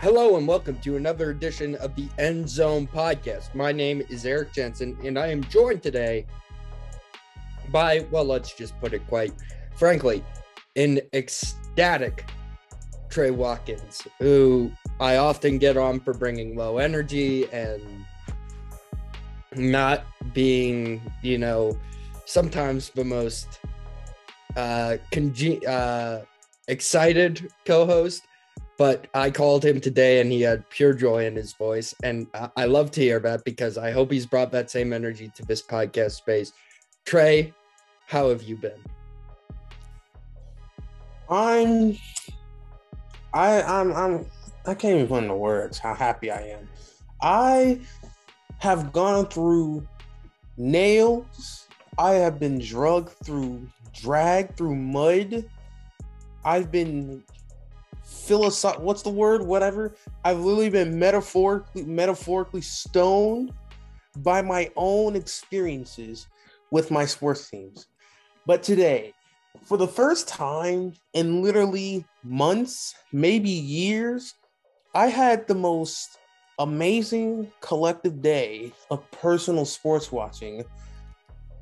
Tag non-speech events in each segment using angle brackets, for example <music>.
Hello and welcome to another edition of the End Zone Podcast. My name is Eric Jensen, and I am joined today by, well, let's just put it quite frankly, an ecstatic Trey Watkins, who I often get on for bringing low energy and not being, you know, sometimes the most uh, conge- uh, excited co-host but I called him today and he had pure joy in his voice. And I, I love to hear that because I hope he's brought that same energy to this podcast space. Trey, how have you been? I'm I I'm I'm I can't even put into words how happy I am. I have gone through nails. I have been drugged through dragged through mud. I've been philosoph what's the word? Whatever. I've literally been metaphorically metaphorically stoned by my own experiences with my sports teams. But today for the first time in literally months maybe years i had the most amazing collective day of personal sports watching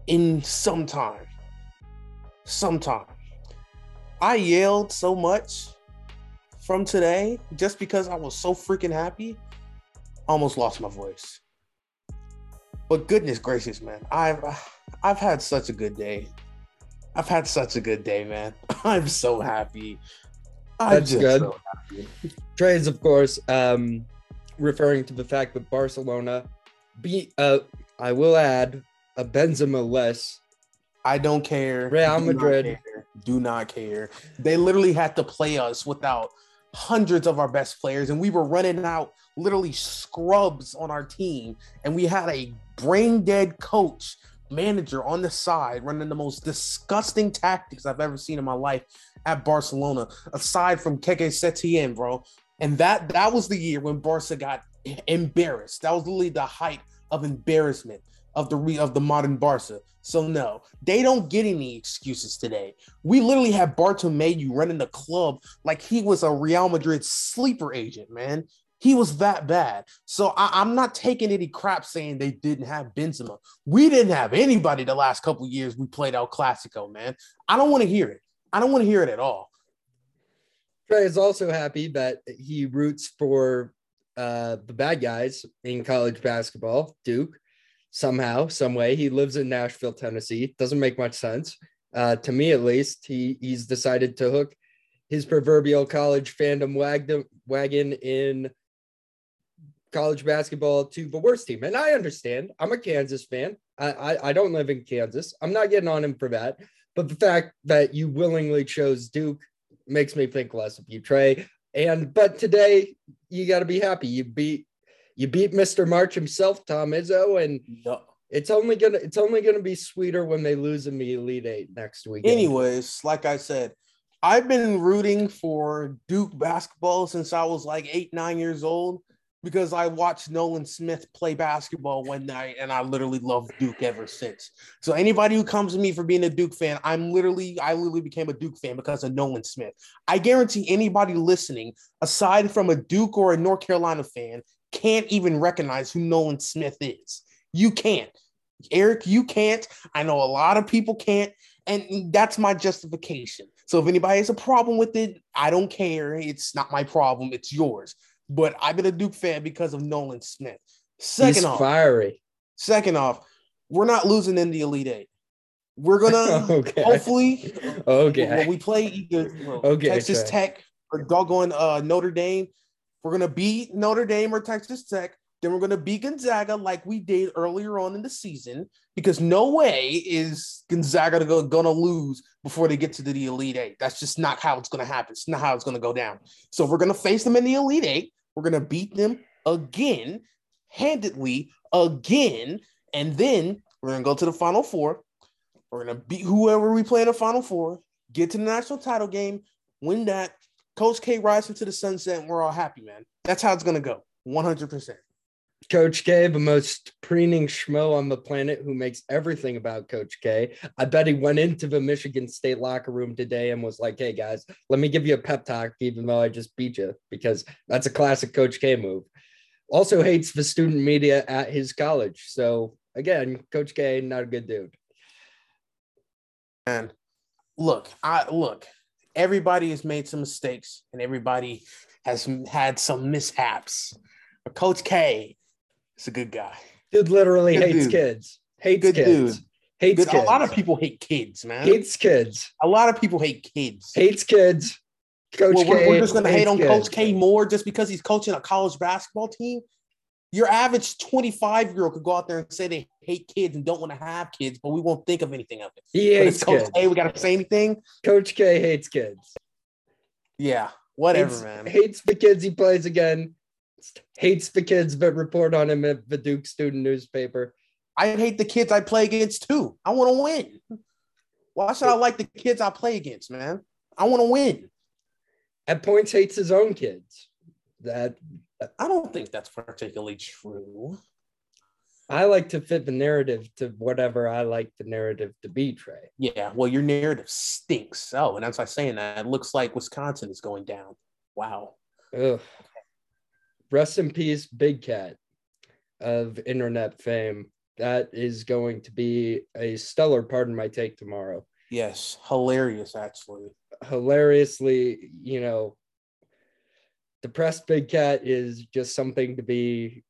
in some time. Some time. I yelled so much from today just because I was so freaking happy. Almost lost my voice. But goodness gracious, man, I've I've had such a good day. I've had such a good day, man. <laughs> I'm so happy. I'm That's good. So Trey's, of course, um, referring to the fact that Barcelona beat. Uh, I will add a Benzema less. I don't care. Real Madrid do not care. Do not care. They literally had to play us without hundreds of our best players, and we were running out literally scrubs on our team, and we had a brain dead coach manager on the side running the most disgusting tactics I've ever seen in my life at Barcelona, aside from Quique Setien, bro. And that that was the year when Barca got embarrassed. That was literally the height of embarrassment of the re- of the modern Barca. So no, they don't get any excuses today. We literally have Bartomeu running the club like he was a Real Madrid sleeper agent, man. He was that bad. So I, am not taking any crap saying they didn't have Benzema. We didn't have anybody the last couple years we played El Clasico, man. I don't want to hear it. I don't want to hear it at all. Trey is also happy that he roots for uh, the bad guys in college basketball, Duke somehow, some way. He lives in Nashville, Tennessee. Doesn't make much sense uh, to me, at least. He he's decided to hook his proverbial college fandom wagon wagon in college basketball to the worst team. And I understand. I'm a Kansas fan. I, I, I don't live in Kansas. I'm not getting on him for that. But the fact that you willingly chose Duke makes me think less of you, Trey. And but today you got to be happy. You beat you beat Mr. March himself, Tom Izzo, and no. it's only gonna it's only gonna be sweeter when they lose in the Elite Eight next week. Anyways, like I said, I've been rooting for Duke basketball since I was like eight, nine years old because I watched Nolan Smith play basketball one night and I literally loved Duke ever since. So anybody who comes to me for being a Duke fan, I'm literally I literally became a Duke fan because of Nolan Smith. I guarantee anybody listening, aside from a Duke or a North Carolina fan, can't even recognize who Nolan Smith is. You can't. Eric, you can't. I know a lot of people can't. And that's my justification. So if anybody has a problem with it, I don't care. It's not my problem. It's yours. But I've been a Duke fan because of Nolan Smith. Second He's off, fiery. Second off, we're not losing in the Elite Eight. We're gonna <laughs> okay. hopefully okay when we play either okay, Texas Tech or doggone uh, Notre Dame, we're gonna beat Notre Dame or Texas Tech. Then we're gonna beat Gonzaga like we did earlier on in the season, because no way is Gonzaga gonna lose before they get to the Elite Eight. That's just not how it's gonna happen. It's not how it's gonna go down. So we're gonna face them in the Elite Eight. We're gonna beat them again, handedly again, and then we're gonna go to the Final Four. We're gonna beat whoever we play in the Final Four, get to the national title game, win that, Coach K rides into the sunset and we're all happy, man. That's how it's gonna go. 100%. Coach K, the most preening schmo on the planet who makes everything about Coach K. I bet he went into the Michigan State locker room today and was like, hey guys, let me give you a pep talk, even though I just beat you, because that's a classic Coach K move. Also hates the student media at his college. So again, Coach K, not a good dude. And look, I look, everybody has made some mistakes and everybody has had some mishaps. But Coach K is a good guy. Dude literally good hates dude. kids. Hates good kids. Dude. Hates good. kids. A lot of people hate kids, man. Hates kids. A lot of people hate kids. Hates kids. Coach well, we're, K. We're just gonna hate on kids. Coach K more just because he's coaching a college basketball team. Your average 25 year old could go out there and say they hate kids and don't want to have kids, but we won't think of anything of it. He hates Coach kids. K. We gotta say anything. Coach K hates kids. Yeah, whatever, hates, man. Hates the kids he plays again. Hates the kids that report on him at the Duke student newspaper. I hate the kids I play against too. I want to win. Why should I like the kids I play against, man? I want to win. At points, hates his own kids. That I don't think that's particularly true. I like to fit the narrative to whatever I like the narrative to be, Trey. Yeah, well, your narrative stinks. Oh, and as I saying that, it looks like Wisconsin is going down. Wow. Ugh. Rest in peace, Big Cat of internet fame. That is going to be a stellar pardon my take tomorrow. Yes, hilarious, actually. Hilariously, you know, depressed Big Cat is just something to be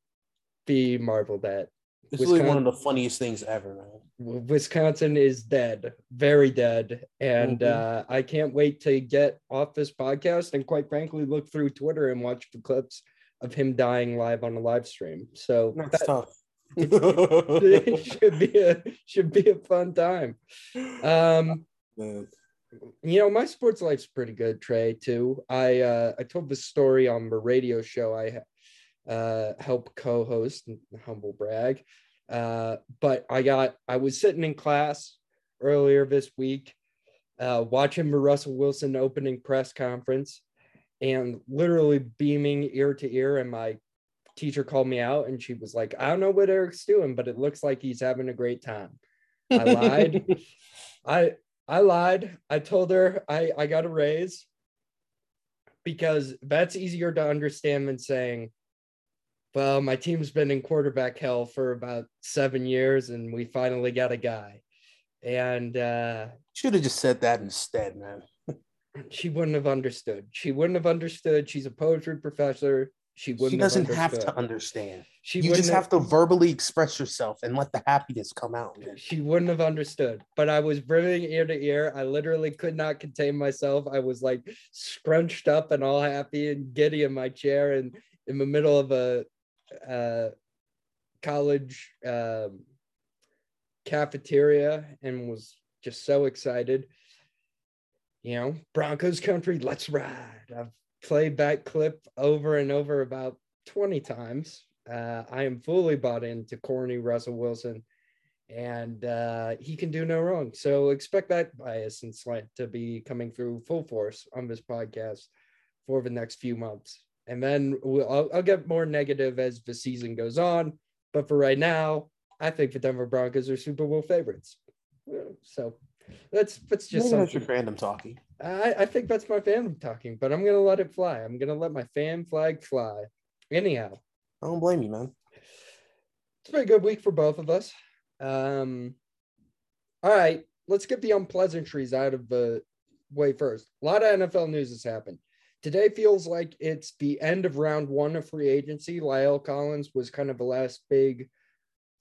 be marveled at. It's really one of the funniest things ever, man. Wisconsin is dead, very dead. And mm-hmm. uh, I can't wait to get off this podcast and, quite frankly, look through Twitter and watch the clips of him dying live on a live stream. So that's that, tough. <laughs> it should be a <laughs> should be a fun time. Um, man. You know, my sports life's pretty good, Trey. Too. I uh, I told the story on the radio show I uh, help co-host, humble brag. Uh, but I got, I was sitting in class earlier this week, uh, watching the Russell Wilson opening press conference, and literally beaming ear to ear. And my teacher called me out, and she was like, "I don't know what Eric's doing, but it looks like he's having a great time." I lied. <laughs> I I lied. I told her I I got a raise because that's easier to understand than saying well, my team's been in quarterback hell for about seven years, and we finally got a guy. And uh, should have just said that instead, man. she wouldn't have understood. She wouldn't have understood. She's a poetry professor. She wouldn't. She doesn't have, have, to understand. She you just have, have, to verbally express yourself and let the happiness come out. Man. She wouldn't have understood. But I was brimming ear to ear. I literally could not contain myself. I was like scrunched up and all happy and giddy in my chair and in the middle of a uh, college um, cafeteria and was just so excited. You know, Broncos country, let's ride. I've played that clip over and over about 20 times. Uh, I am fully bought into corny Russell Wilson, and uh, he can do no wrong. So expect that bias and slant to be coming through full force on this podcast for the next few months and then we'll, I'll, I'll, get more negative as the season goes on. But for right now, I think the Denver Broncos are Super Bowl favorites. So that's that's just Maybe that's your fandom talking. I, I think that's my fandom talking, but I'm gonna let it fly. I'm gonna let my fan flag fly. Anyhow, I don't blame you, man. It's been a good week for both of us. Um, all right, let's get the unpleasantries out of the way first. A lot of NFL news has happened. Today feels like it's the end of round one of free agency. Lyle Collins was kind of the last big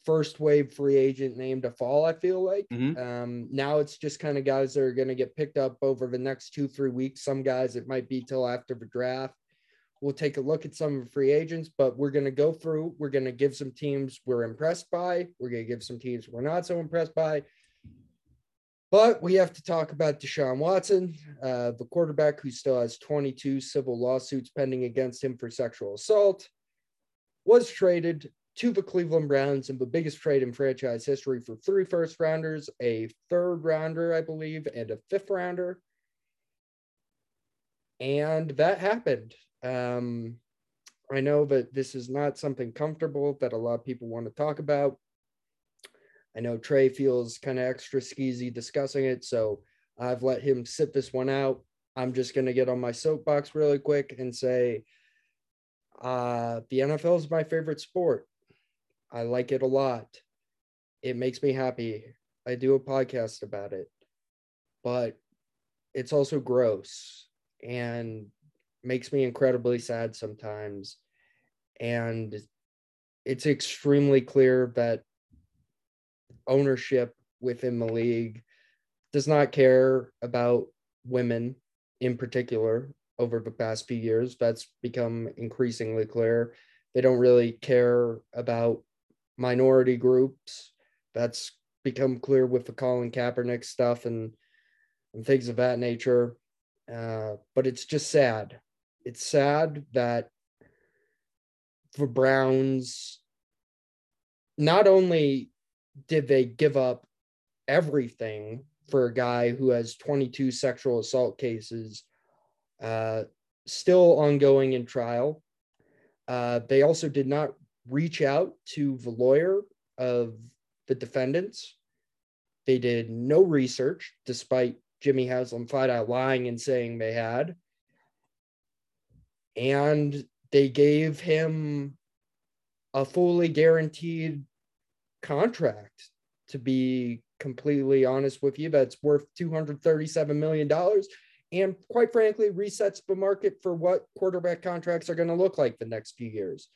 first wave free agent name to fall, I feel like. Mm-hmm. Um, now it's just kind of guys that are going to get picked up over the next two, three weeks. Some guys it might be till after the draft. We'll take a look at some of the free agents, but we're going to go through. We're going to give some teams we're impressed by. We're going to give some teams we're not so impressed by. But we have to talk about Deshaun Watson, uh, the quarterback who still has 22 civil lawsuits pending against him for sexual assault, was traded to the Cleveland Browns in the biggest trade in franchise history for three first rounders, a third rounder, I believe, and a fifth rounder. And that happened. Um, I know that this is not something comfortable that a lot of people want to talk about. I know Trey feels kind of extra skeezy discussing it, so I've let him sit this one out. I'm just going to get on my soapbox really quick and say uh, the NFL is my favorite sport. I like it a lot. It makes me happy. I do a podcast about it, but it's also gross and makes me incredibly sad sometimes. And it's extremely clear that ownership within the league does not care about women in particular over the past few years. That's become increasingly clear. They don't really care about minority groups. That's become clear with the Colin Kaepernick stuff and and things of that nature. Uh, but it's just sad. It's sad that the Browns not only did they give up everything for a guy who has 22 sexual assault cases uh, still ongoing in trial. Uh, they also did not reach out to the lawyer of the defendants. They did no research, despite Jimmy Haslam out lying and saying they had. And they gave him a fully guaranteed contract to be completely honest with you that's worth 237 million dollars and quite frankly resets the market for what quarterback contracts are going to look like the next few years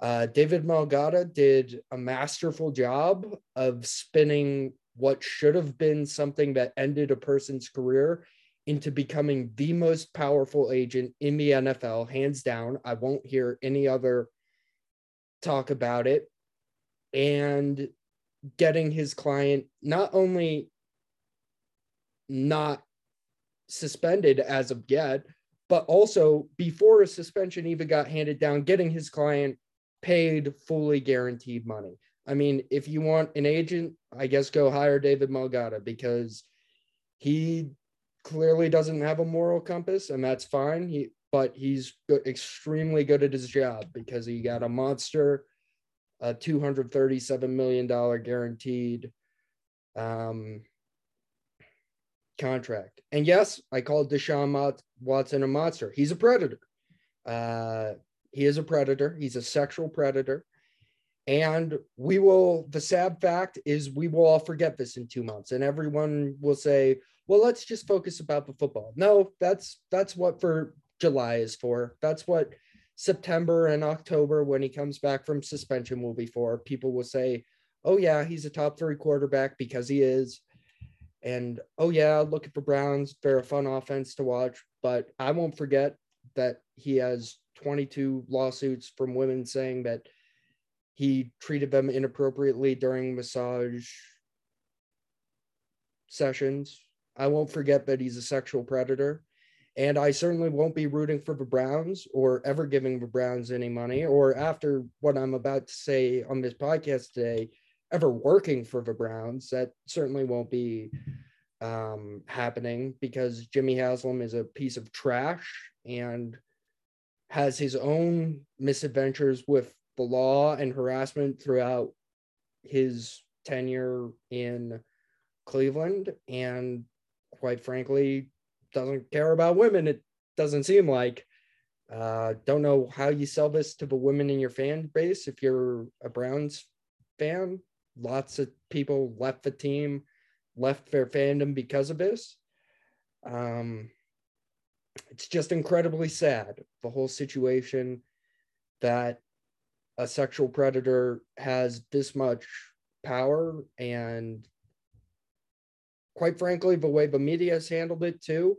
uh, david Mulugheta did a masterful job of spinning what should have been something that ended a person's career into becoming the most powerful agent in the NFL, hands down. I won't hear any other talk about it. And getting his client not only not suspended as of yet, but also before a suspension even got handed down, getting his client paid fully guaranteed money. I mean, if you want an agent, I guess go hire David Mulugheta because he clearly doesn't have a moral compass, and that's fine. He, but he's extremely good at his job because he got a monster, a two hundred thirty-seven million dollar guaranteed um, contract. And yes, I called Deshaun Watson a monster. He's a predator. Uh, he is a predator. He's a sexual predator. And we will, the sad fact is, we will all forget this in two months, and everyone will say, well, let's just focus about the football. No, that's that's what for July is for. That's what September and October, when he comes back from suspension, will be for. People will say, oh, yeah, he's a top three quarterback because he is. And oh, yeah, looking for Browns. They're a fun offense to watch. But I won't forget that he has 22 lawsuits from women saying that he treated them inappropriately during massage sessions. I won't forget that he's a sexual predator. And I certainly won't be rooting for the Browns or ever giving the Browns any money, or after what I'm about to say on this podcast today, ever working for the Browns. That certainly won't be um, happening because Jimmy Haslam is a piece of trash and has his own misadventures with the law and harassment throughout his tenure in Cleveland and quite frankly doesn't care about women it doesn't seem like. Uh, don't know how you sell this to the women in your fan base if you're a Browns fan. Lots of people left the team left their fandom because of this. Um, it's just incredibly sad the whole situation that a sexual predator has this much power and quite frankly the way the media has handled it too.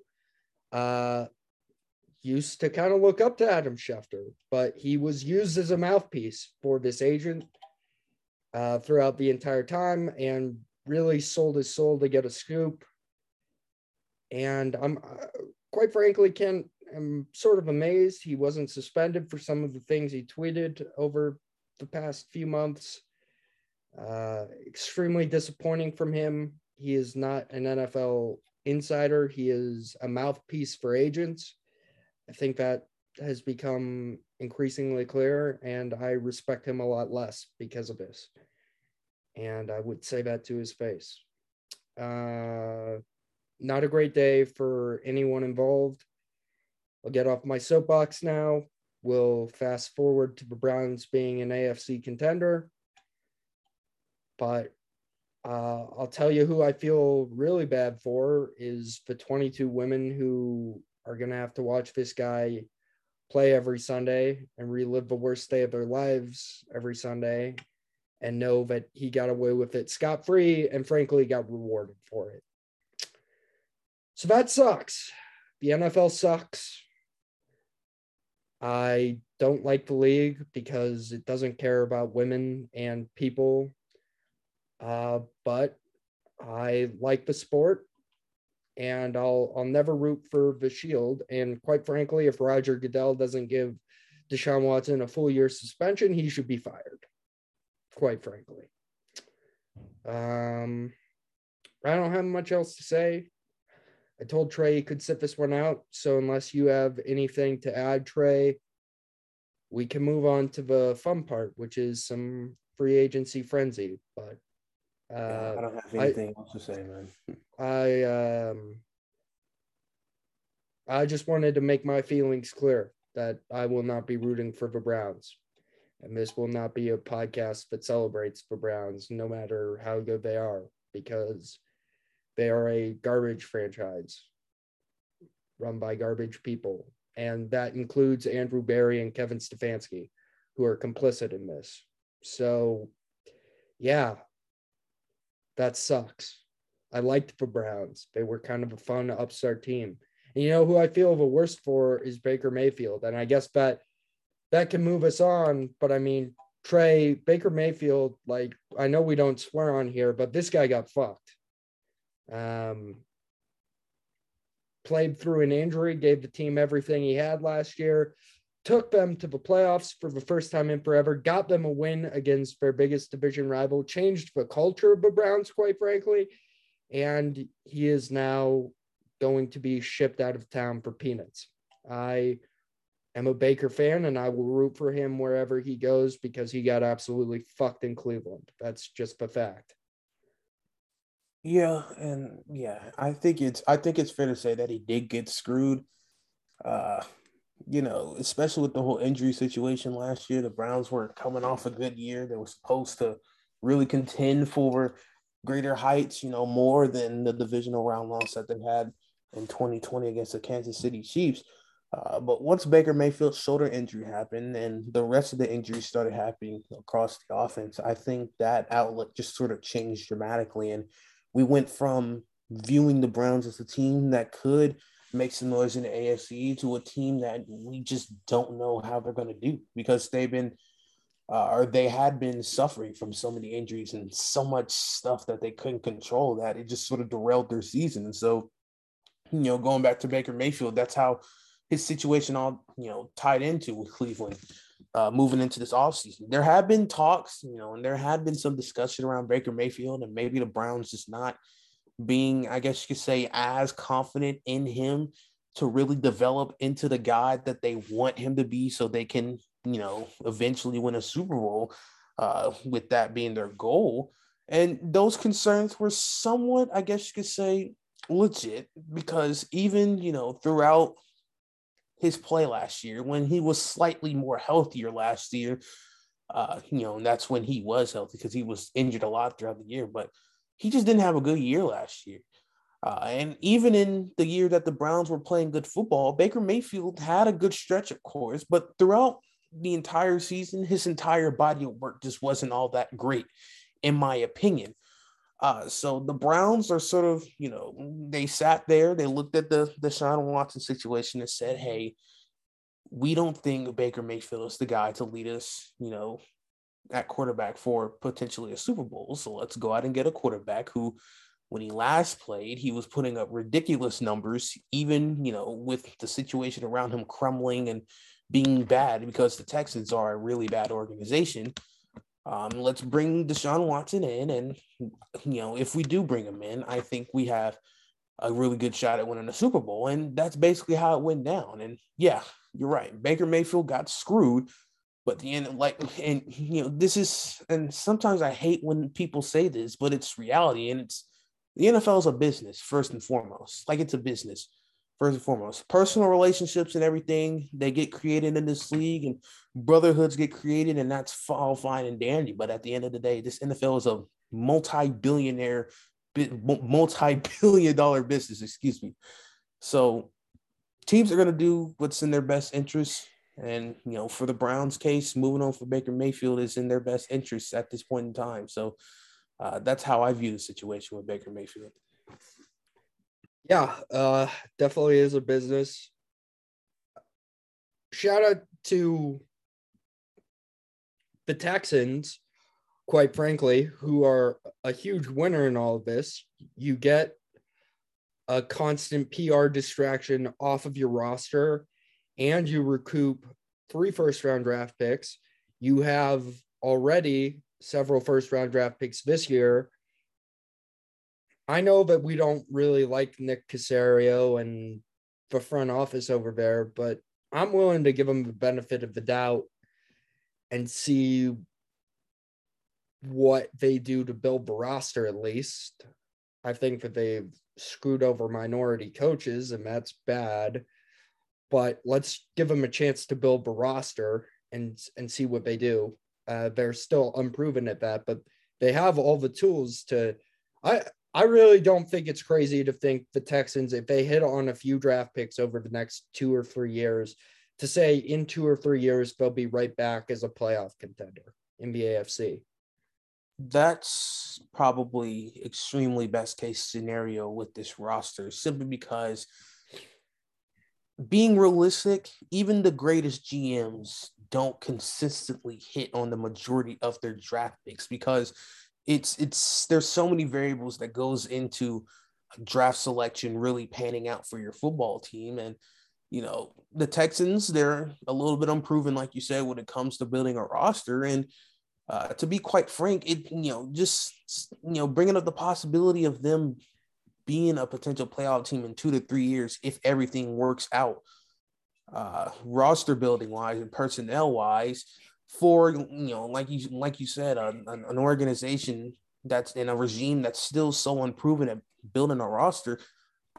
Uh used to kind of look up to adam schefter but he was used as a mouthpiece for this agent uh, throughout the entire time. And really sold his soul to get a scoop and i'm uh, quite frankly Ken, I'm sort of amazed he wasn't suspended for some of the things he tweeted over the past few months. Uh, extremely disappointing from him. He is not an NFL insider. He is a mouthpiece for agents. I think that has become increasingly clear, and I respect him a lot less because of this. And I would say that to his face. Uh, not a great day for anyone involved. I'll get off my soapbox now. We'll fast forward to the Browns being an AFC contender. But uh, I'll tell you who I feel really bad for is the 22 women who are going to have to watch this guy play every Sunday and relive the worst day of their lives every Sunday and know that he got away with it scot free and frankly got rewarded for it. So that sucks. The NFL sucks. I don't like the league because it doesn't care about women and people. Uh, but I like the sport and I'll I'll never root for the Shield. And quite frankly, if Roger Goodell doesn't give Deshaun Watson a full year suspension, he should be fired. Quite frankly. Um, I don't have much else to say. I told Trey he could sit this one out. So unless you have anything to add, Trey, we can move on to the fun part, which is some free agency frenzy. But uh, I don't have anything I, else to say, man. I um, I just wanted to make my feelings clear that I will not be rooting for the Browns, and this will not be a podcast that celebrates the Browns, no matter how good they are, because they are a garbage franchise run by garbage people. And that includes Andrew Berry and Kevin Stefanski, who are complicit in this. So, yeah, that sucks. I liked the Browns. They were kind of a fun upstart team. And you know who I feel the worst for is Baker Mayfield. And I guess that that can move us on. But I mean, Trey, Baker Mayfield, like I know we don't swear on here, but this guy got fucked. Um, played through an injury, gave the team everything he had last year, took them to the playoffs for the first time in forever, got them a win against their biggest division rival, changed the culture of the Browns, quite frankly. And he is now going to be shipped out of town for peanuts. I am a Baker fan and I will root for him wherever he goes because he got absolutely fucked in Cleveland. That's just the fact. Yeah, and yeah, I think it's I think it's fair to say that he did get screwed. Uh, you know, especially with the whole injury situation last year, the Browns were coming off a good year. They were supposed to really contend for greater heights, you know, more than the divisional round loss that they had in 2020 against the Kansas City Chiefs. Uh, but once Baker Mayfield's shoulder injury happened and the rest of the injuries started happening across the offense, I think that outlook just sort of changed dramatically. And we went from viewing the Browns as a team that could make some noise in the AFC to a team that we just don't know how they're going to do because they've been uh, or they had been suffering from so many injuries and so much stuff that they couldn't control that it just sort of derailed their season. And so, you know, going back to Baker Mayfield, that's how his situation all, you know, tied into with Cleveland uh, moving into this offseason. There have been talks, you know, and there had been some discussion around Baker Mayfield and maybe the Browns just not being, I guess you could say, as confident in him to really develop into the guy that they want him to be so they can, you know, eventually win a Super Bowl, uh, with that being their goal. And those concerns were somewhat, I guess you could say, legit because even, you know, throughout his play last year when he was slightly more healthier last year. Uh, you know, and that's when he was healthy because he was injured a lot throughout the year, but he just didn't have a good year last year. Uh, and even in the year that the Browns were playing good football, Baker Mayfield had a good stretch, of course, but throughout the entire season, his entire body of work just wasn't all that great, in my opinion. Uh, so the Browns are sort of, you know, they sat there, they looked at the Deshaun Watson situation and said, "Hey, we don't think Baker Mayfield is the guy to lead us, you know, at quarterback for potentially a Super Bowl. So let's go out and get a quarterback who, when he last played, he was putting up ridiculous numbers, even you know, with the situation around him crumbling and being bad because the Texans are a really bad organization." Um, let's bring Deshaun Watson in, and you know, if we do bring him in, I think we have a really good shot at winning a Super Bowl, and that's basically how it went down. And yeah, you're right. Baker Mayfield got screwed, but the end, like, and you know, this is, and sometimes I hate when people say this, but it's reality, and it's the NFL is a business first and foremost. Like it's a business first and foremost. Personal relationships and everything they get created in this league, and brotherhoods get created, and that's all fine and dandy. But at the end of the day, this NFL is a multi-billionaire, multi-billion-dollar business. Excuse me. So teams are going to do what's in their best interest. And, you know, for the Browns case, moving on for Baker Mayfield is in their best interest at this point in time. So uh, that's how I view the situation with Baker Mayfield. Yeah, uh, definitely is a business. Shout out to the Texans, quite frankly, who are a huge winner in all of this. You get a constant PR distraction off of your roster and you recoup three first round draft picks. You have already several first round draft picks this year. I know that we don't really like Nick Caserio and the front office over there, but I'm willing to give them the benefit of the doubt and see what they do to build the roster at least. I think that they've screwed over minority coaches, and that's bad. But let's give them a chance to build the roster and and see what they do. Uh, they're still unproven at that, but they have all the tools to. I I really don't think it's crazy to think the Texans, if they hit on a few draft picks over the next two or three years, to say in two or three years they'll be right back as a playoff contender in the AFC that's probably extremely best case scenario with this roster simply because being realistic even the greatest gms don't consistently hit on the majority of their draft picks because it's it's there's so many variables that goes into draft selection really panning out for your football team. And you know the texans they're a little bit unproven like you said when it comes to building a roster. And uh, to be quite frank, it you know just you know bringing up the possibility of them being a potential playoff team in two to three years if everything works out, uh, roster building wise and personnel wise, for you know like you like you said, an, an organization that's in a regime that's still so unproven at building a roster.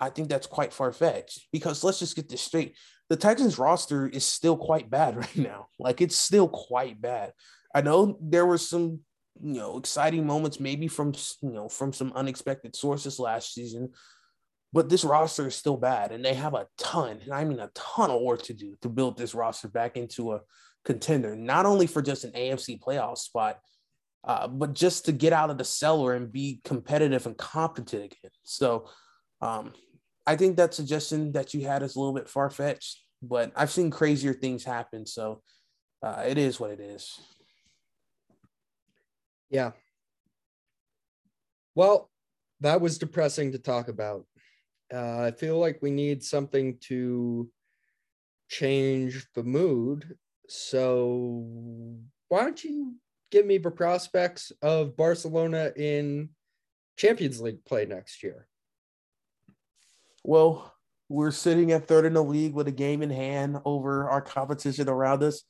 I think that's quite far fetched because let's just get this straight. The Texans roster is still quite bad <laughs> right now. Like it's still quite bad. I know there were some, you know, exciting moments maybe from you know from some unexpected sources last season, but this roster is still bad, and they have a ton, and I mean a ton of work to do to build this roster back into a contender, not only for just an AFC playoff spot, uh, but just to get out of the cellar and be competitive and competent again. So, um, I think that suggestion that you had is a little bit far fetched, but I've seen crazier things happen. So, uh, it is what it is. Yeah. Well, that was depressing to talk about. Uh, I feel like we need something to change the mood. So, why don't you give me the prospects of Barcelona in Champions League play next year? Well, we're sitting at third in the league with a game in hand over our competition around us.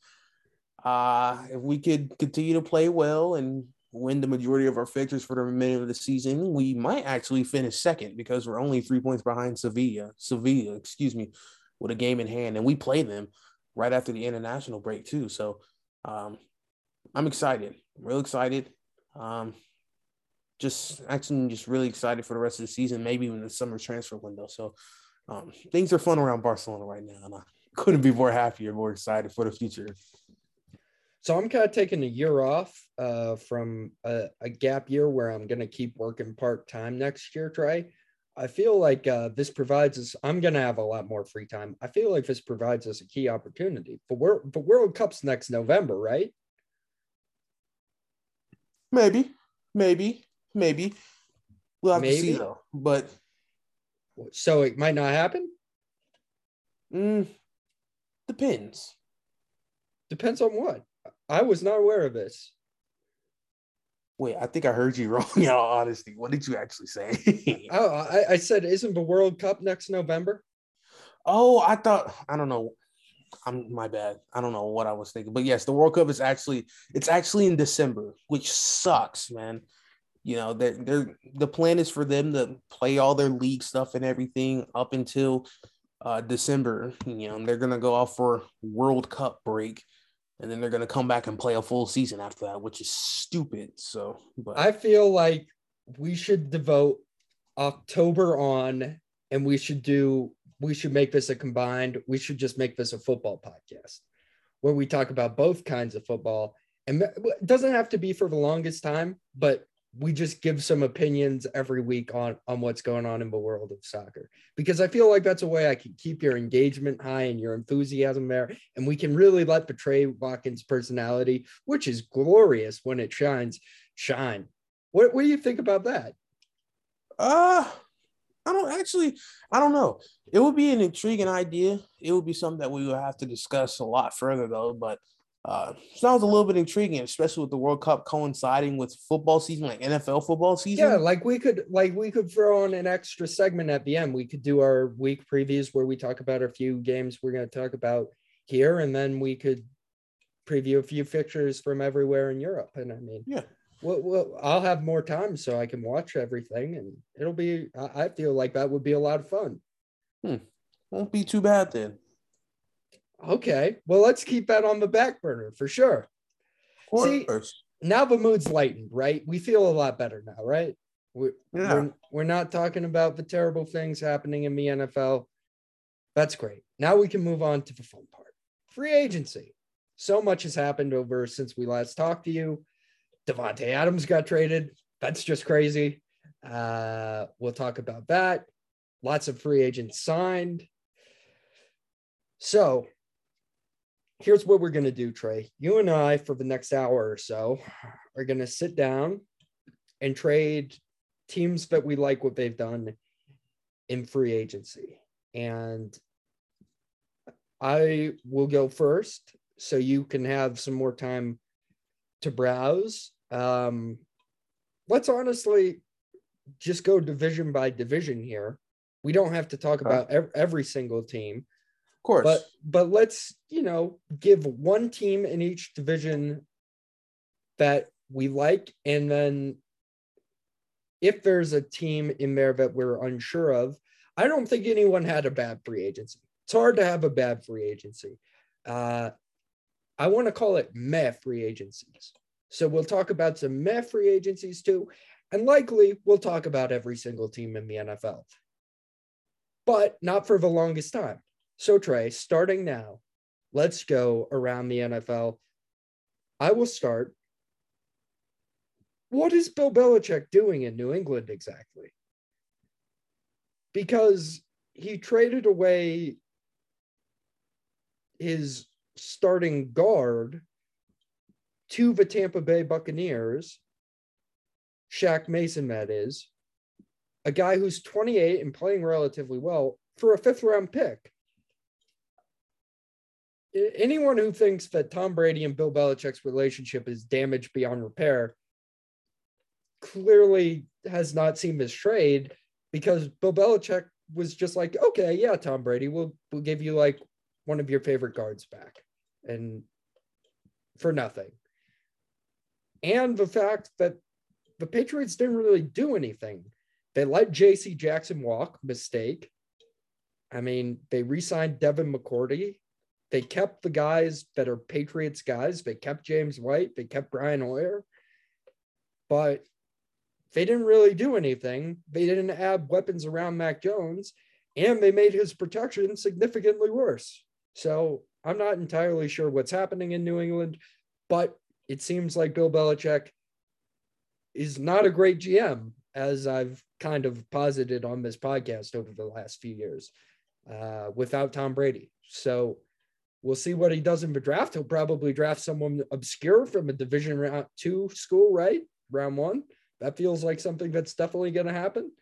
Uh, if we could continue to play well and win the majority of our fixtures for the remainder of the season, we might actually finish second because we're only three points behind Sevilla. Sevilla, excuse me, with a game in hand, and we play them right after the international break too. So um, I'm excited. Real excited. Um, just actually just really excited for the rest of the season, maybe even the summer transfer window. So um, things are fun around Barcelona right now, and I <laughs> couldn't be more happy or more excited for the future. So I'm kind of taking a year off uh, from a, a, gap year where I'm going to keep working part time next year, Trey. I feel like uh, this provides us, I'm going to have a lot more free time. I feel like this provides us a key opportunity for World, for World Cups next November, right? Maybe, maybe, maybe. We'll have maybe. to see though. But so it might not happen? Mm, depends. Depends on what? I was not aware of this. Wait, I think I heard you <laughs> wrong. In all honesty, what did you actually say? <laughs> oh, I, I said, isn't the World Cup next November? Oh, I thought I don't know. I'm my bad. I don't know what I was thinking, but yes, the World Cup is actually it's actually in December, which sucks, man. You know, they're, they're the plan is for them to play all their league stuff and everything up until uh, December. You know, they're gonna go off for World Cup break, and then they're gonna come back and play a full season after that, which is stupid. So, but I feel like we should devote October on, and we should do we should make this a combined. We should just make this a football podcast where we talk about both kinds of football. And it doesn't have to be for the longest time, but we just give some opinions every week on on what's going on in the world of soccer because i feel like that's a way i can keep your engagement high and your enthusiasm there and we can really let trey watkins personality which is glorious when it shines shine what, what do you think about that uh I don't actually, I don't know. It would be an intriguing idea. It would be something that we would have to discuss a lot further, though. But uh, sounds a little bit intriguing, especially with the World Cup coinciding with football season, like NFL football season. Yeah, like we could, like we could throw on an extra segment at the end. We could do our week previews where we talk about a few games we're going to talk about here, and then we could preview a few fixtures from everywhere in Europe. And I mean, yeah, well, well, I'll have more time so I can watch everything, and it'll be. I feel like that would be a lot of fun. Hmm. Won't be too bad then. Okay, well, let's keep that on the back burner for sure. See, now the mood's lightened, right? We feel a lot better now, right? We're, yeah. we're, we're not talking about the terrible things happening in the NFL. That's great. Now we can move on to the fun part free agency. So much has happened over since we last talked to you. Davante Adams got traded. That's just crazy. Uh, we'll talk about that. Lots of free agents signed. So here's what we're going to do, Trey. You and I, for the next hour or so, are going to sit down and trade teams that we like what they've done in free agency. And I will go first so you can have some more time to browse um, let's honestly just go division by division here. We don't have to talk about every, every single team. Of course. But but let's, you know, give one team in each division that we like and then if there's a team in there that we're unsure of, I don't think anyone had a bad free agency. It's hard to have a bad free agency. Uh, I want to call it meh free agencies. So we'll talk about some meh free agencies too. And likely we'll talk about every single team in the NFL, but not for the longest time. So, Trey, starting now, let's go around the NFL. I will start. What is Bill Belichick doing in New England exactly? Because he traded away his starting guard to the Tampa Bay Buccaneers, Shaq Mason, that is, a guy who's 28 and playing relatively well for a fifth round pick. Anyone who thinks that Tom Brady and Bill Belichick's relationship is damaged beyond repair clearly has not seen this trade because Bill Belichick was just like, okay, yeah, Tom Brady, we'll we'll give you like one of your favorite guards back, and for nothing and the fact that the Patriots didn't really do anything. They let J.C. Jackson walk, mistake. I mean, they re-signed Devin McCourty. They kept the guys that are Patriots guys. They kept James White. They kept Brian Hoyer. But they didn't really do anything. They didn't add weapons around Mac Jones, and they made his protection significantly worse. So I'm not entirely sure what's happening in New England, but it seems like Bill Belichick is not a great GM, as I've kind of posited on this podcast over the last few years, uh, without Tom Brady. So we'll see what he does in the draft. He'll probably draft someone obscure from a division round two school, right? Round one. That feels like something that's definitely going to happen.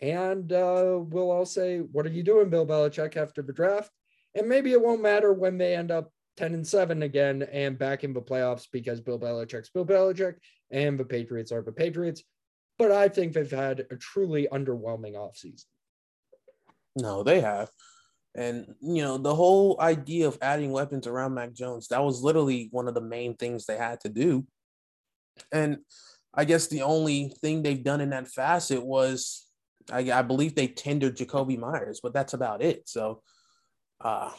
And uh, we'll all say, What are you doing, Bill Belichick, after the draft? And maybe it won't matter when they end up 10 and 7 again and back in the playoffs because Bill Belichick's Bill Belichick and the Patriots are the Patriots. But I think they've had a truly underwhelming offseason. No, they have. And you know, the whole idea of adding weapons around Mac Jones, that was literally one of the main things they had to do. And I guess the only thing they've done in that facet was I, I believe they tendered Jakobi Meyers, but that's about it. So uh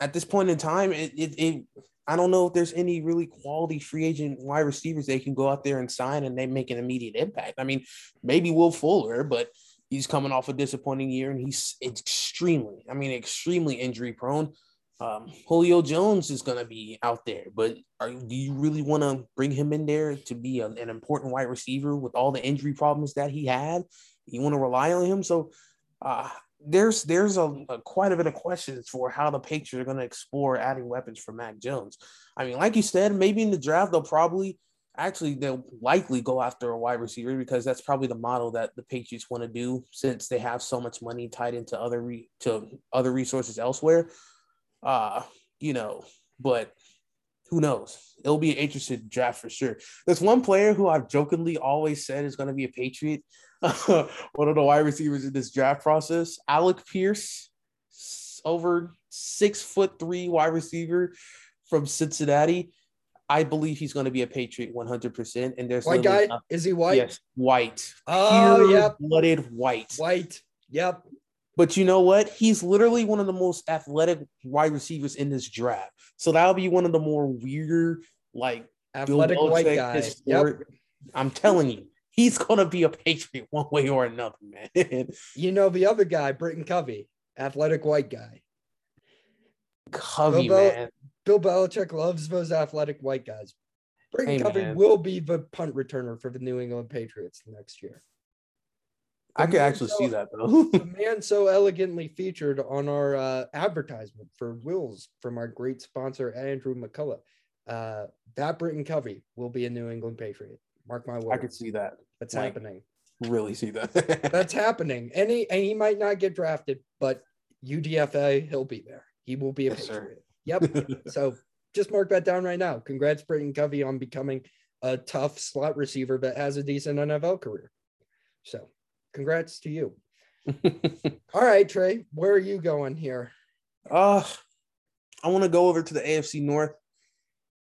at this point in time, it, it, it I don't know if there's any really quality free agent wide receivers they can go out there and sign and they make an immediate impact. I mean, maybe Will Fuller, but he's coming off a disappointing year and he's extremely, I mean, extremely injury prone. Um, Julio Jones is going to be out there, but are, do you really want to bring him in there to be a, an important wide receiver with all the injury problems that he had? You want to rely on him? So uh, there's there's a, a, quite a bit of questions for how the Patriots are going to explore adding weapons for Mac Jones. I mean, like you said, maybe in the draft they'll probably actually they'll likely go after a wide receiver because that's probably the model that the Patriots want to do since they have so much money tied into other re- to other resources elsewhere. Uh, you know, but who knows? It'll be an interesting draft for sure. There's one player who I've jokingly always said is going to be a Patriot. <laughs> one of the wide receivers in this draft process, Alec Pierce, over six foot three wide receiver from Cincinnati. I believe he's going to be a Patriot 100%. And there's white guy. Is he white? Yes, white. Oh, yeah. Blooded white. White. Yep. But you know what? He's literally one of the most athletic wide receivers in this draft. So that'll be one of the more weird, like athletic white guy. Yep. I'm telling you, he's gonna be a Patriot <laughs> one way or another, man. you know the other guy, Britton Covey, athletic white guy. Covey, man. Bill Belichick loves those athletic white guys. Britton hey, Covey man. will be the punt returner for the New England Patriots next year. I could actually so, see that though. <laughs> the <laughs> man so elegantly featured on our uh, advertisement for Wills from our great sponsor Andrew McCullough. Uh, that Britton Covey will be a New England Patriot. Mark my words. I could see that. That's like, happening. Really see that. <laughs> That's happening. And he, and he might not get drafted, but UDFA, he'll be there. He will be a yes, Patriot. Sir. Yep. <laughs> so just mark that down right now. Congrats, Britton Covey, on becoming a tough slot receiver that has a decent NFL career. So congrats to you. <laughs> All right, Trey, where are you going here? Uh, I want to go over to the AFC North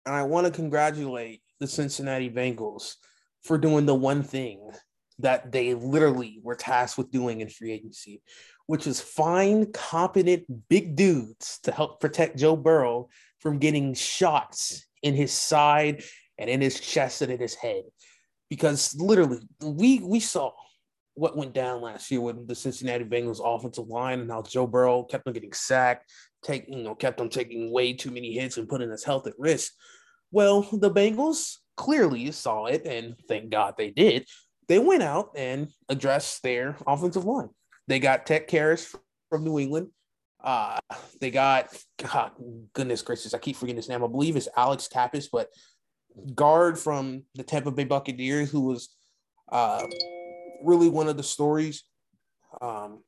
and I want to congratulate the Cincinnati Bengals for doing the one thing that they literally were tasked with doing in free agency, which is find competent big dudes to help protect Joe Burrow from getting shots in his side and in his chest and in his head. Because literally, we we saw what went down last year with the Cincinnati Bengals offensive line and how Joe Burrow kept on getting sacked, taking you know, kept on taking way too many hits and putting his health at risk. Well, the Bengals clearly saw it, and thank God they did. They went out and addressed their offensive line. They got Ted Karras from New England. Uh, they got God, goodness gracious, I keep forgetting his name. I believe it's Alex Cappas, but guard from the Tampa Bay Buccaneers, who was uh, really one of the stories, um,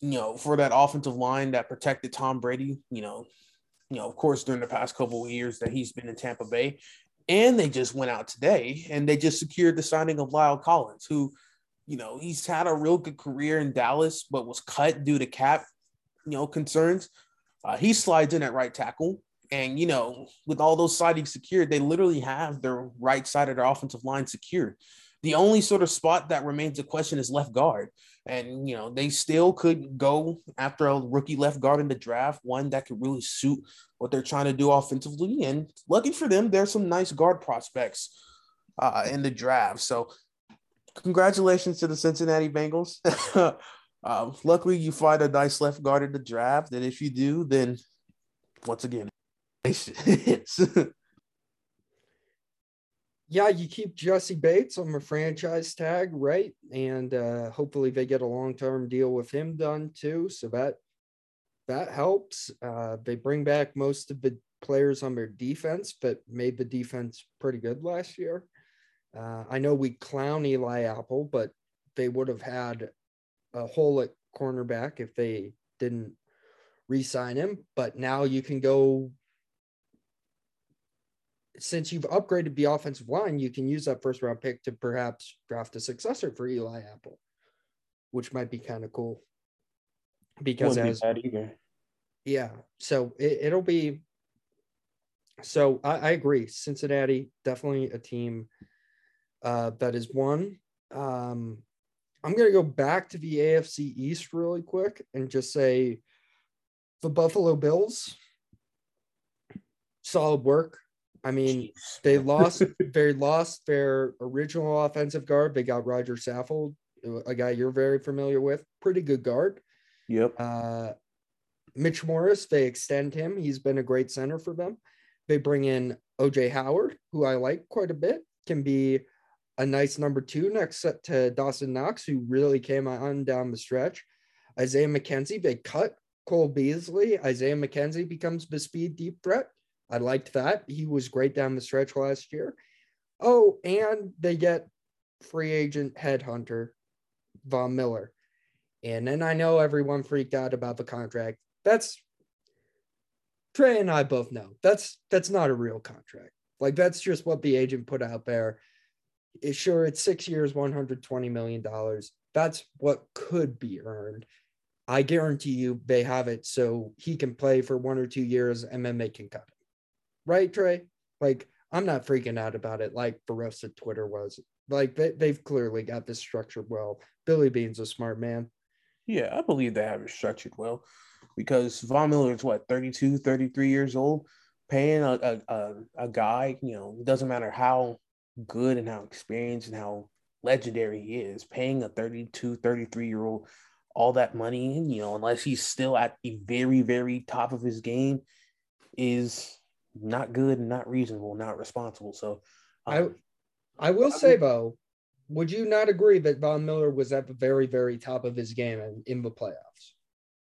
you know, for that offensive line that protected Tom Brady. You know, you know, of course, during the past couple of years that he's been in Tampa Bay, and they just went out today and they just secured the signing of La'el Collins, who, you know, he's had a real good career in Dallas, but was cut due to cap, you know, concerns. Uh, he slides in at right tackle. And, you know, with all those sightings secured, they literally have their right side of their offensive line secured. The only sort of spot that remains a question is left guard. And, you know, they still could go after a rookie left guard in the draft, one that could really suit what they're trying to do offensively. And lucky for them, there's some nice guard prospects uh, in the draft. So, congratulations to the Cincinnati Bengals. <laughs> uh, luckily, you find a nice left guard in the draft. And if you do, then once again, <laughs> yeah, you keep Jessie Bates on the franchise tag, right? And uh, hopefully they get a long term deal with him done too. So that that helps. Uh, they bring back most of the players on their defense, but made the defense pretty good last year. Uh, I know we clown Eli Apple, but they would have had a hole at cornerback if they didn't re-sign him. But now you can go since you've upgraded the offensive line, you can use that first round pick to perhaps draft a successor for Eli Apple, which might be kind of cool. because as be yeah, so it, it'll be. So I, I agree. Cincinnati definitely a team uh, that is one. Um, I'm gonna go back to the AFC East really quick and just say the Buffalo Bills. Solid work. I mean, Jeez. they <laughs> lost they lost their original offensive guard. They got Roger Saffold, a guy you're very familiar with. Pretty good guard. Yep. Uh, Mitch Morse, they extend him. He's been a great center for them. They bring in OJ Howard, who I like quite a bit, can be a nice number two next to Dawson Knox, who really came on down the stretch. Isaiah McKenzie, they cut Cole Beasley. Isaiah McKenzie becomes the speed deep threat. I liked that. He was great down the stretch last year. Oh, and they get free agent headhunter Von Miller. And then I know everyone freaked out about the contract. That's Trey and I both know that's that's not a real contract. Like that's just what the agent put out there. It, sure, it's six years, one hundred twenty million dollars. That's what could be earned. I guarantee you they have it so he can play for one or two years and then they can cut him. Right, Trey? Like I'm not freaking out about it like the rest of Twitter was. Like they, they've clearly got this structured well. Billy Bean's a smart man. Yeah, I believe they have it structured well because Von Miller is what 32, 33 years old, paying a, a, a, a guy, you know, it doesn't matter how good and how experienced and how legendary he is, paying a 32, 33 year old all that money, you know, unless he's still at the very, very top of his game, is not good and not reasonable, not responsible. So, um, I will say though, would you not agree that Von Miller was at the very, very top of his game in, in the playoffs?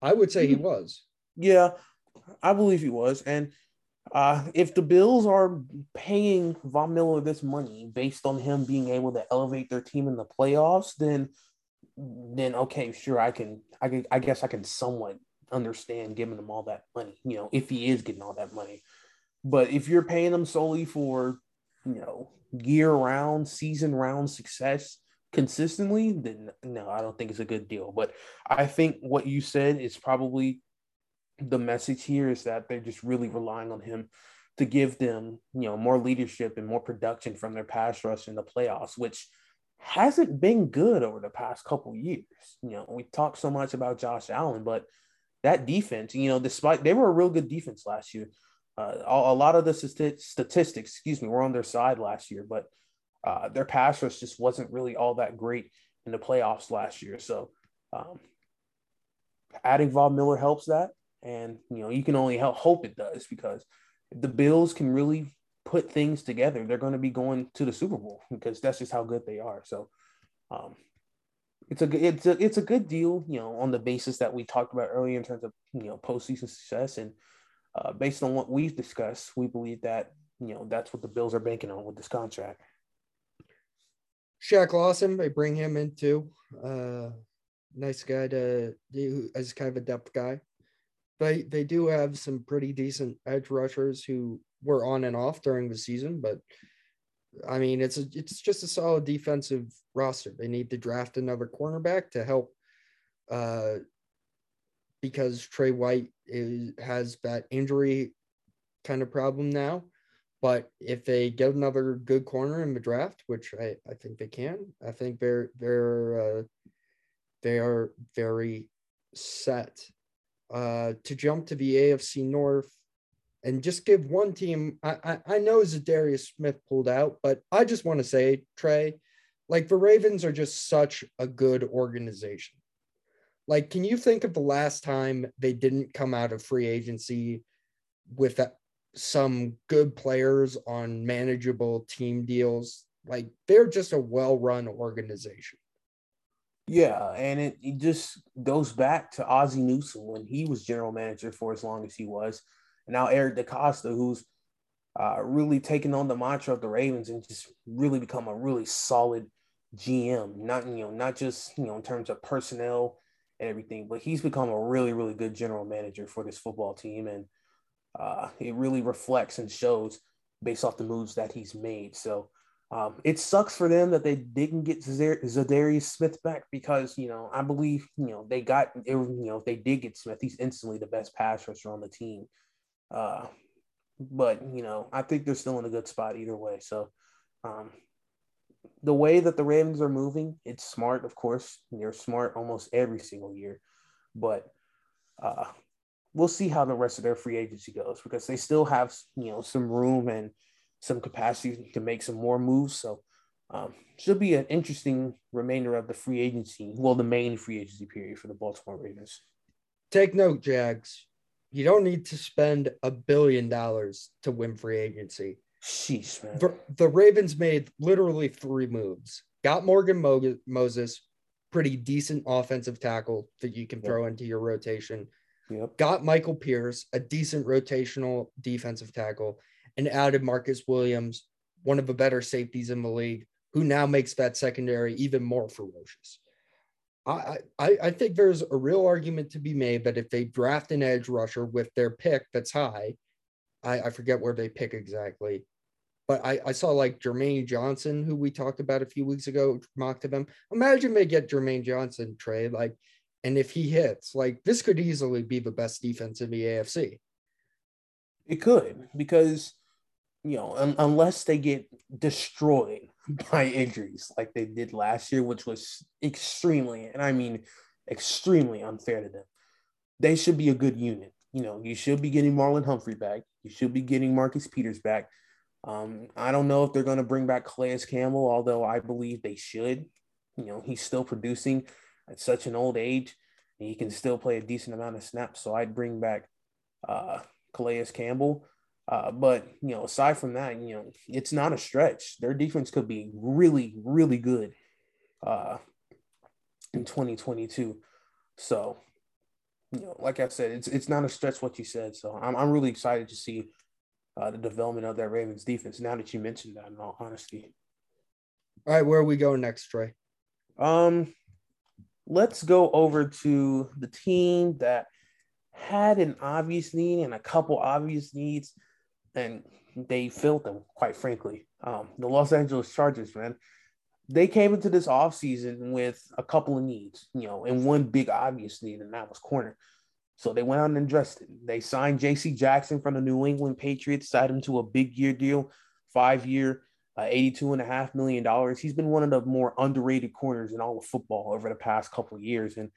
I would say he was. Yeah, I believe he was. And uh, if the Bills are paying Von Miller this money based on him being able to elevate their team in the playoffs, then then okay, sure, I can, I can, I guess I can somewhat understand giving him all that money. You know, if he is getting all that money. But if you're paying them solely for, you know, year round, season round success consistently, then no, I don't think it's a good deal. But I think what you said is probably the message here is that they're just really relying on him to give them, you know, more leadership and more production from their pass rush in the playoffs, which hasn't been good over the past couple years. You know, we talked so much about Josh Allen, but that defense, you know, despite they were a real good defense last year. Uh, a, lot of the statistics, excuse me, were on their side last year, but uh, their pass rush just wasn't really all that great in the playoffs last year. So um, adding Von Miller helps that. And, you know, you can only help, hope it does because the Bills can really put things together, they're going to be going to the Super Bowl because that's just how good they are. So um, it's a it's a it's a good deal, you know, on the basis that we talked about earlier in terms of you know postseason success and uh, based on what we've discussed, we believe that you know that's what the Bills are banking on with this contract. Shaq Lawson, they bring him into uh, nice guy to do as kind of a depth guy. They they do have some pretty decent edge rushers who were on and off during the season, but I mean it's a, it's just a solid defensive roster. They need to draft another cornerback to help uh, because Trey White is, has that injury kind of problem now. But if they get another good corner in the draft, which I, I think they can, I think they're they're uh, they are very set uh, to jump to the AFC North and just give one team. I, I, I know Za'Darius Smith pulled out, but I just want to say, Trey, like the Ravens are just such a good organization. Like, can you think of the last time they didn't come out of free agency with some good players on manageable team deals? Like, they're just a well run organization. Yeah, and it, it just goes back to Ozzie Newsome when he was general manager for as long as he was. And now Eric DeCosta, who's uh, really taken on the mantra of the Ravens and just really become a really solid GM. Not you know, not just you know in terms of personnel and everything, but he's become a really, really good general manager for this football team. And uh, it really reflects and shows based off the moves that he's made. So Um, it sucks for them that they didn't get Za'Darius Smith back because you know I believe you know they got it, you know if they did get Smith, he's instantly the best pass rusher on the team. Uh, but you know I think they're still in a good spot either way. So um, the way that the Ravens are moving, it's smart, of course. They're smart almost every single year, but uh, we'll see how the rest of their free agency goes because they still have you know some room and some capacity to make some more moves. So um, should be an interesting remainder of the free agency, well, the main free agency period for the Baltimore Ravens. Take note, Jags. You don't need to spend a billion dollars to win free agency. Sheesh, man. The, the Ravens made literally three moves. Got Morgan Mo- Moses, pretty decent offensive tackle that you can yep. throw into your rotation. Yep. Got Michael Pierce, a decent rotational defensive tackle, and added Marcus Williams, one of the better safeties in the league, who now makes that secondary even more ferocious. I, I, I think there's a real argument to be made that if they draft an edge rusher with their pick that's high, I, I forget where they pick exactly, but I, I saw like Jermaine Johnson, who we talked about a few weeks ago, mocked to them. Imagine they get Jermaine Johnson trade, like, and if he hits, like this could easily be the best defense in the AFC. It could because you know, un- unless they get destroyed <laughs> by injuries like they did last year, which was extremely, and I mean extremely unfair to them. They should be a good unit. You know, you should be getting Marlon Humphrey back. You should be getting Marcus Peters back. Um, I don't know if they're going to bring back Calais Campbell, although I believe they should. You know, he's still producing at such an old age, and he can still play a decent amount of snaps. So I'd bring back uh, Calais Campbell. Uh, but you know, aside from that, you know, it's not a stretch. Their defense could be really, really good uh, in 2022. So, you know, like I said, it's it's not a stretch what you said. So I'm I'm really excited to see uh, the development of that Ravens defense. Now that you mentioned that, in all honesty. All right, where are we going next, Trey? Um, let's go over to the team that had an obvious need and a couple obvious needs and they filled them, quite frankly. Um, the Los Angeles Chargers, man, they came into this offseason with a couple of needs, you know, and one big obvious need, and that was corner. So they went out and addressed it. They signed J.C. Jackson from the New England Patriots, signed him to a big year deal, five year, uh, $82.5 million. He's been one of the more underrated corners in all of football over the past couple of years. And,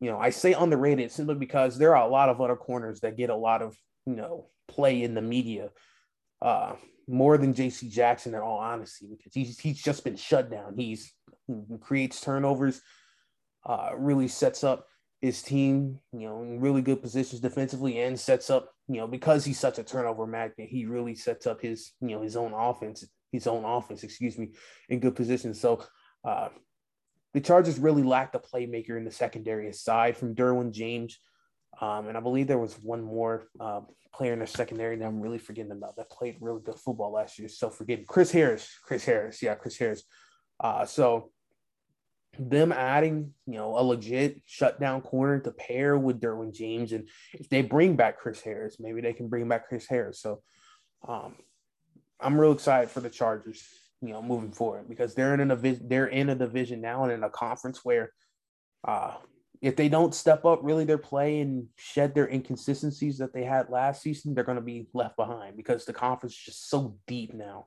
you know, I say underrated simply because there are a lot of other corners that get a lot of, you know, play in the media uh, more than JC Jackson, in all honesty, because he's, he's just been shut down. He's he creates turnovers, uh, really sets up his team, you know, in really good positions defensively and sets up, you know, because he's such a turnover magnet, he really sets up his, you know, his own offense, his own offense, excuse me, in good positions. So uh, the Chargers really lacked a playmaker in the secondary aside from Derwin James. Um, and I believe there was one more uh, player in the secondary that I'm really forgetting about that played really good football last year. So forgetting Chris Harris, Chris Harris, yeah, Chris Harris. Uh, so them adding, you know, a legit shutdown corner to pair with Derwin James, and if they bring back Chris Harris, maybe they can bring back Chris Harris. So um, I'm real excited for the Chargers, you know, moving forward because they're in a they're in a division now and in a conference where uh, if they don't step up really their play and shed their inconsistencies that they had last season, they're going to be left behind because the conference is just so deep now,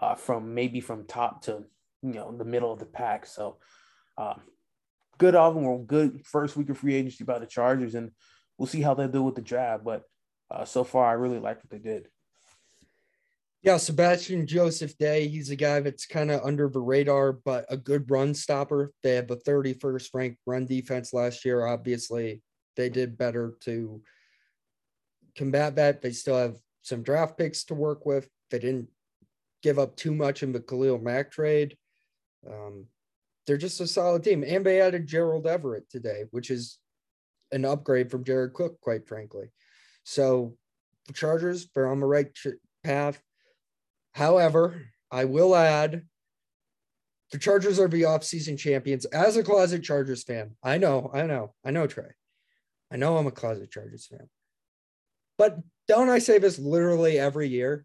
uh, from maybe from top to you know the middle of the pack. So, uh, good of them. Good first week of free agency by the Chargers, and we'll see how they do with the draft. But uh, so far, I really like what they did. Yeah, Sebastian Joseph Day, he's a guy that's kind of under the radar, but a good run stopper. They have the 31st ranked run defense last year. Obviously, they did better to combat that. They still have some draft picks to work with. They didn't give up too much in the Khalil Mack trade. Um, they're just a solid team. And they added Gerald Everett today, which is an upgrade from Jared Cook, quite frankly. So the Chargers, they're on the right path However, I will add the Chargers are the offseason champions. As a closet Chargers fan, I know, I know, I know, Trey. I know I'm a closet Chargers fan. But don't I say this literally every year?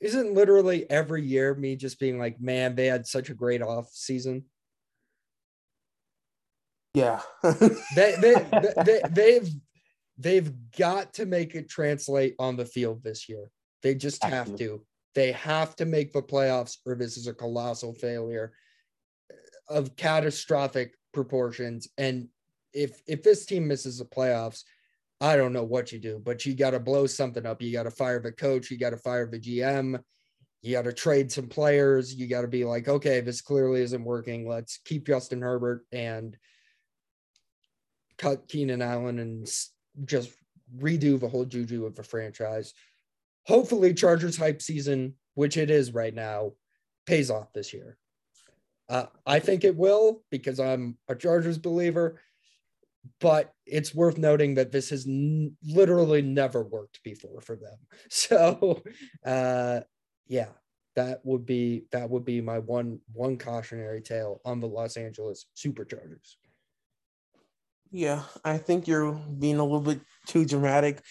isn't literally every year me just being like, man, they had such a great off season. Yeah. they, <laughs> they, they, they've they've got to make it translate on the field this year. They just have to. They have to make the playoffs, or this is a colossal failure of catastrophic proportions. And if if this team misses the playoffs, I don't know what you do, but you got to blow something up. You got to fire the coach. You got to fire the GM. You got to trade some players. You got to be like, okay, this clearly isn't working. Let's keep Justin Herbert and cut Keenan Allen and just redo the whole juju of the franchise. Hopefully, Chargers hype season, which it is right now, pays off this year. Uh, I think it will because I'm a Chargers believer, but it's worth noting that this has n- literally never worked before for them. <laughs> So, uh, yeah, that would be that would be my one one cautionary tale on the Los Angeles Superchargers. Yeah, I think you're being a little bit too dramatic.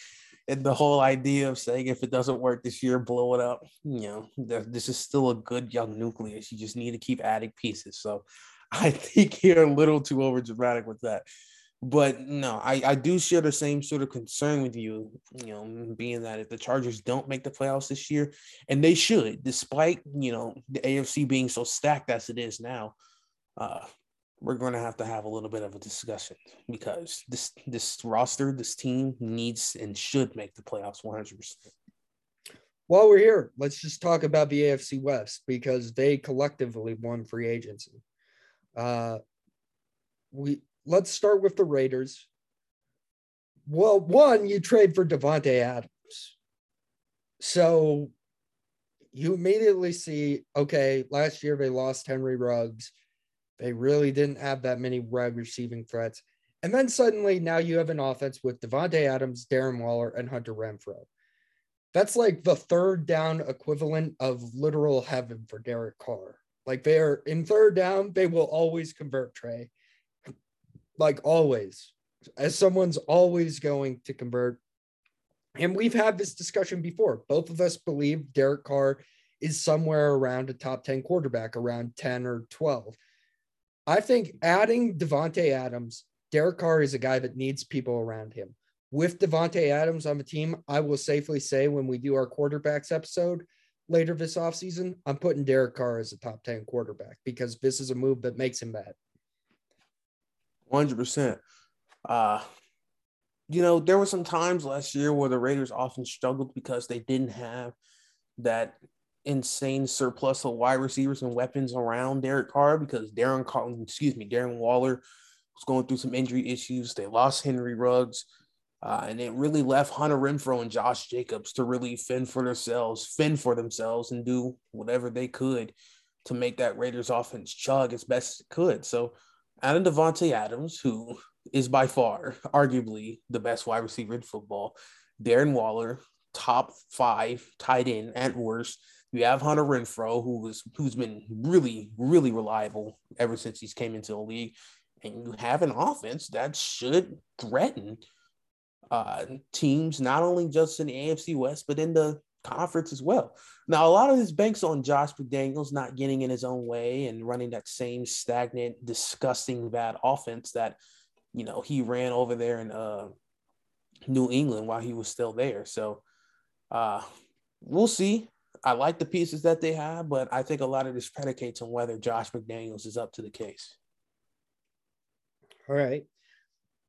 And the whole idea of saying if it doesn't work this year, blow it up. You know, this is still a good young nucleus. You just need to keep adding pieces. So <laughs> I think you're a little too over dramatic with that. But no, I, I do share the same sort of concern with you, you know, being that if the Chargers don't make the playoffs this year, and they should, despite, you know, the AFC being so stacked as it is now, uh, we're going to have to have a little bit of a discussion because this this roster, this team needs and should make the playoffs 100%. While we're here, let's just talk about the AFC West because they collectively won free agency. Uh, we let's start with the Raiders. Well, one, you trade for Davante Adams. So you immediately see, okay, last year they lost Henry Ruggs they really didn't have that many wide receiving threats. And then suddenly now you have an offense with Davante Adams, Darren Waller, and Hunter Renfrow. That's like the third down equivalent of literal heaven for Derek Carr. Like they're in third down, they will always convert Trey. Like always. As someone's always going to convert. And we've had this discussion before. Both of us believe Derek Carr is somewhere around a top 10 quarterback, around 10 or 12. I think adding Davante Adams, Derek Carr is a guy that needs people around him. With Davante Adams on the team, I will safely say when we do our quarterbacks episode later this offseason, I'm putting Derek Carr as a top 10 quarterback because this is a move that makes him that. 100%. Uh, you know, there were some times last year where the Raiders often struggled because they didn't have that insane surplus of wide receivers and weapons around Derek Carr because Darren Carr, excuse me, Darren Waller was going through some injury issues. They lost Henry Ruggs. Uh, and it really left Hunter Renfrow and Josh Jacobs to really fend for themselves, fend for themselves, and do whatever they could to make that Raiders offense chug as best it could. So, Adam Davante Adams, who is by far, arguably, the best wide receiver in football, Darren Waller, top five tight end at worst, you have Hunter Renfrow, who was who's been really, really reliable ever since he's came into the league, and you have an offense that should threaten uh, teams not only just in the AFC West but in the conference as well. Now, a lot of this banks on Josh McDaniels not getting in his own way and running that same stagnant, disgusting, bad offense that you know he ran over there in uh, New England while he was still there. So uh, we'll see. I like the pieces that they have, but I think a lot of this predicates on whether Josh McDaniels is up to the case. All right.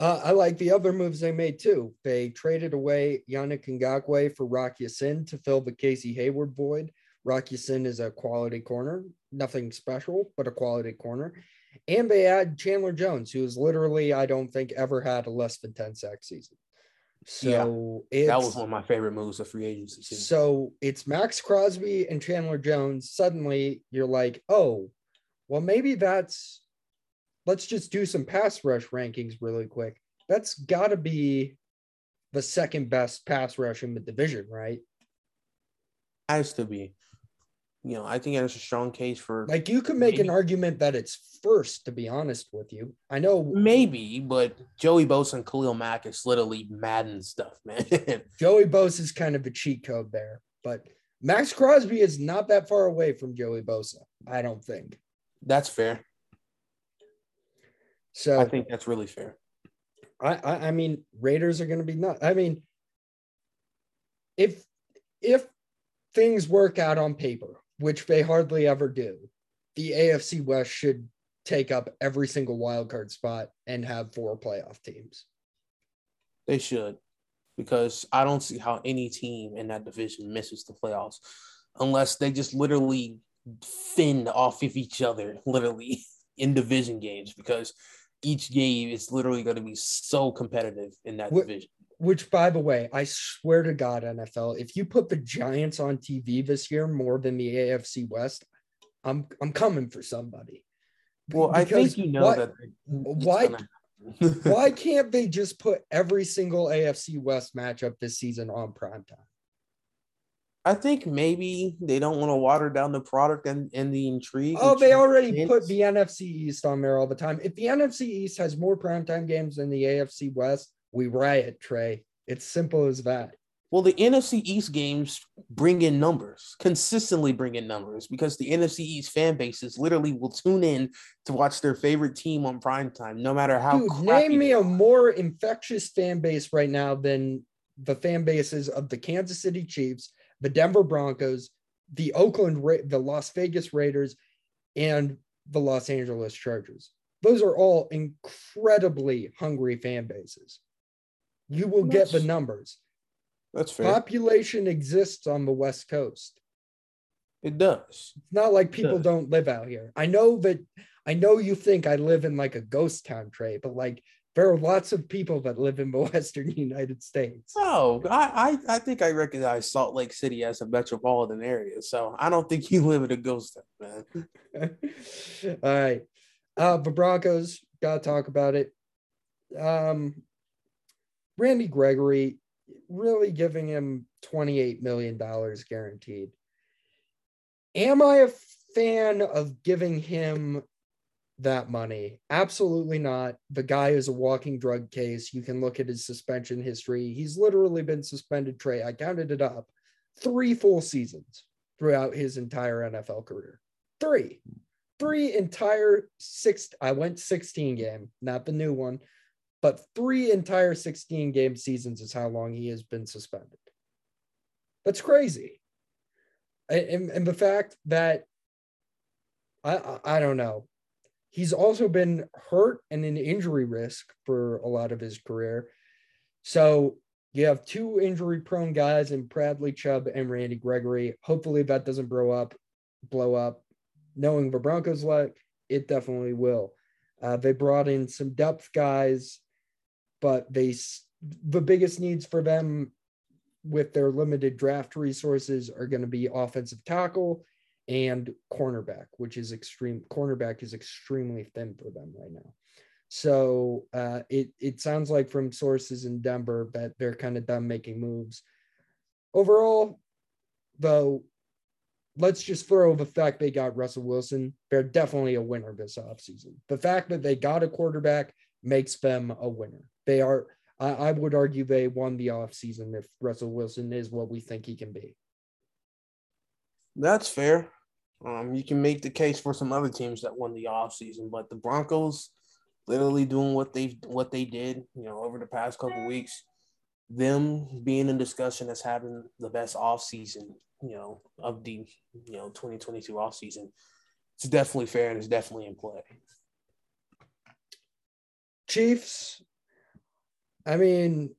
Uh, I like the other moves they made too. They traded away Yannick Ngakoue for Rock Ya-Sin to fill the Casey Hayward void. Rock Ya-Sin is a quality corner, nothing special, but a quality corner. And they add Chandler Jones, who is literally, I don't think, ever had a less than 10 sack season. So yeah, that was one of my favorite moves of free agency. Too. So it's Maxx Crosby and Chandler Jones. Suddenly you're like, oh, well, maybe that's let's just do some pass rush rankings really quick. That's got to be the second best pass rush in the division, right? Has to be you know, I think there's a strong case for like you could make maybe. an argument that it's first, to be honest with you. I know maybe, but Joey Bosa and Khalil Mack is literally Madden stuff, <laughs> man. Joey Bosa is kind of a cheat code there, but Maxx Crosby is not that far away from Joey Bosa. I don't think. That's fair. So I think that's really fair. I, I, I mean, Raiders are going to be nuts. I mean, if if things work out on paper, which they hardly ever do, the AFC West should take up every single wild card spot and have four playoff teams. They should, because I don't see how any team in that division misses the playoffs unless they just literally fend off of each other, literally <laughs> in division games, because each game is literally going to be so competitive in that What- division. Which, by the way, I swear to God, NFL, if you put the Giants on TV this year more than the AFC West, I'm I'm coming for somebody. Well, I think you know why- that. why-. <laughs> Why can't they just put every single AFC West matchup this season on primetime? I think maybe they don't want to water down the product and, and the intrigue. Oh, they already put the NFC East on there all the time. If the NFC East has more primetime games than the AFC West, we riot, Trey. It's simple as that. Well, the NFC East games bring in numbers, consistently bring in numbers because the NFC East fan bases literally will tune in to watch their favorite team on prime time, no matter how. Dude, name me a more infectious fan base right now than the fan bases of the Kansas City Chiefs, the Denver Broncos, the Oakland, Ra- the Las Vegas Raiders, and the Los Angeles Chargers. Those are all incredibly hungry fan bases. You will get the numbers. That's fair. Population exists on the West Coast. it does. It's not like people don't live out here. I know that I know you think I live in like a ghost town, Trey, but like there are lots of people that live in the <laughs> Western United States. Oh, I, I I think I recognize Salt Lake City as a metropolitan area, so I don't think you live in a ghost town, man. <laughs> All right. Uh the Broncos, gotta talk about it. Um Randy Gregory really giving him $28 million guaranteed. Am I a fan of giving him that money? Absolutely not. The guy is a walking drug case. You can look at his suspension history. He's literally been suspended, Trey. I counted it up three full seasons throughout his entire NFL career. Three. Three entire six. I went 16 game, not the new one, but three entire 16 game seasons is how long he has been suspended. That's crazy. And, and the fact that I, I I don't know. He's also been hurt and an injury risk for a lot of his career. So you have two injury prone guys in Bradley Chubb and Randy Gregory. Hopefully that doesn't blow up, blow up. Knowing the Broncos like it definitely will. Uh, they brought in some depth guys, but they the biggest needs for them with their limited draft resources are going to be offensive tackle and cornerback, which is extreme. Cornerback is extremely thin for them right now. So uh, it it sounds like from sources in Denver that they're kind of done making moves. Overall, though, let's just throw the fact they got Russell Wilson. They're definitely a winner this offseason. The fact that they got a quarterback makes them a winner. They are. I, I would argue they won the offseason if Russell Wilson is what we think he can be. That's fair. Um, you can make the case for some other teams that won the offseason, but the Broncos literally doing what they what they did, you know, over the past couple weeks, them being in discussion as having the best offseason, you know, of the you know 2022 offseason. It's definitely fair and it's definitely in play. Chiefs, I mean,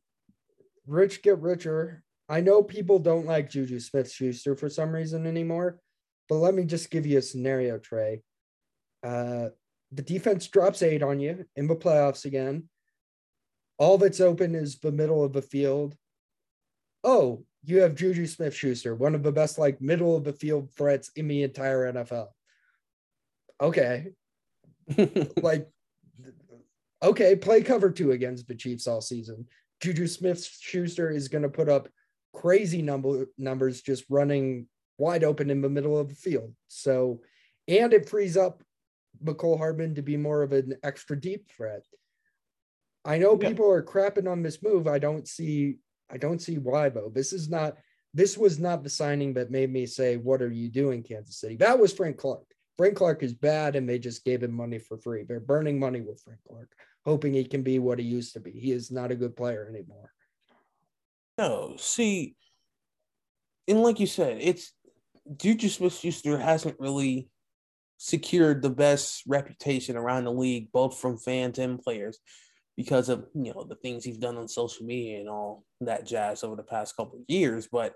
rich get richer. I know people don't like Juju Smith Schuster for some reason anymore, but let me just give you a scenario, Trey. Uh, the defense drops eight on you in the playoffs again. All that's open is the middle of the field. Oh, you have Juju Smith Schuster, one of the best, like, middle of the field threats in the entire NFL. Okay, <laughs> like okay, play cover two against the Chiefs all season. Juju Smith Schuster is going to put up crazy number numbers just running wide open in the middle of the field. So, and it frees up Mecole Hardman to be more of an extra deep threat. I know Yeah. people are crapping on this move. I don't see I don't see why though. This is not this was not the signing that made me say, What are you doing, Kansas City? That was Frank Clark. Frank Clark is bad and they just gave him money for free. They're burning money with Frank Clark, hoping he can be what he used to be. He is not a good player anymore. No, see, and like you said, it's Juju Smith Schuster hasn't really secured the best reputation around the league, both from fans and players, because of you know the things he's done on social media and all that jazz over the past couple of years. But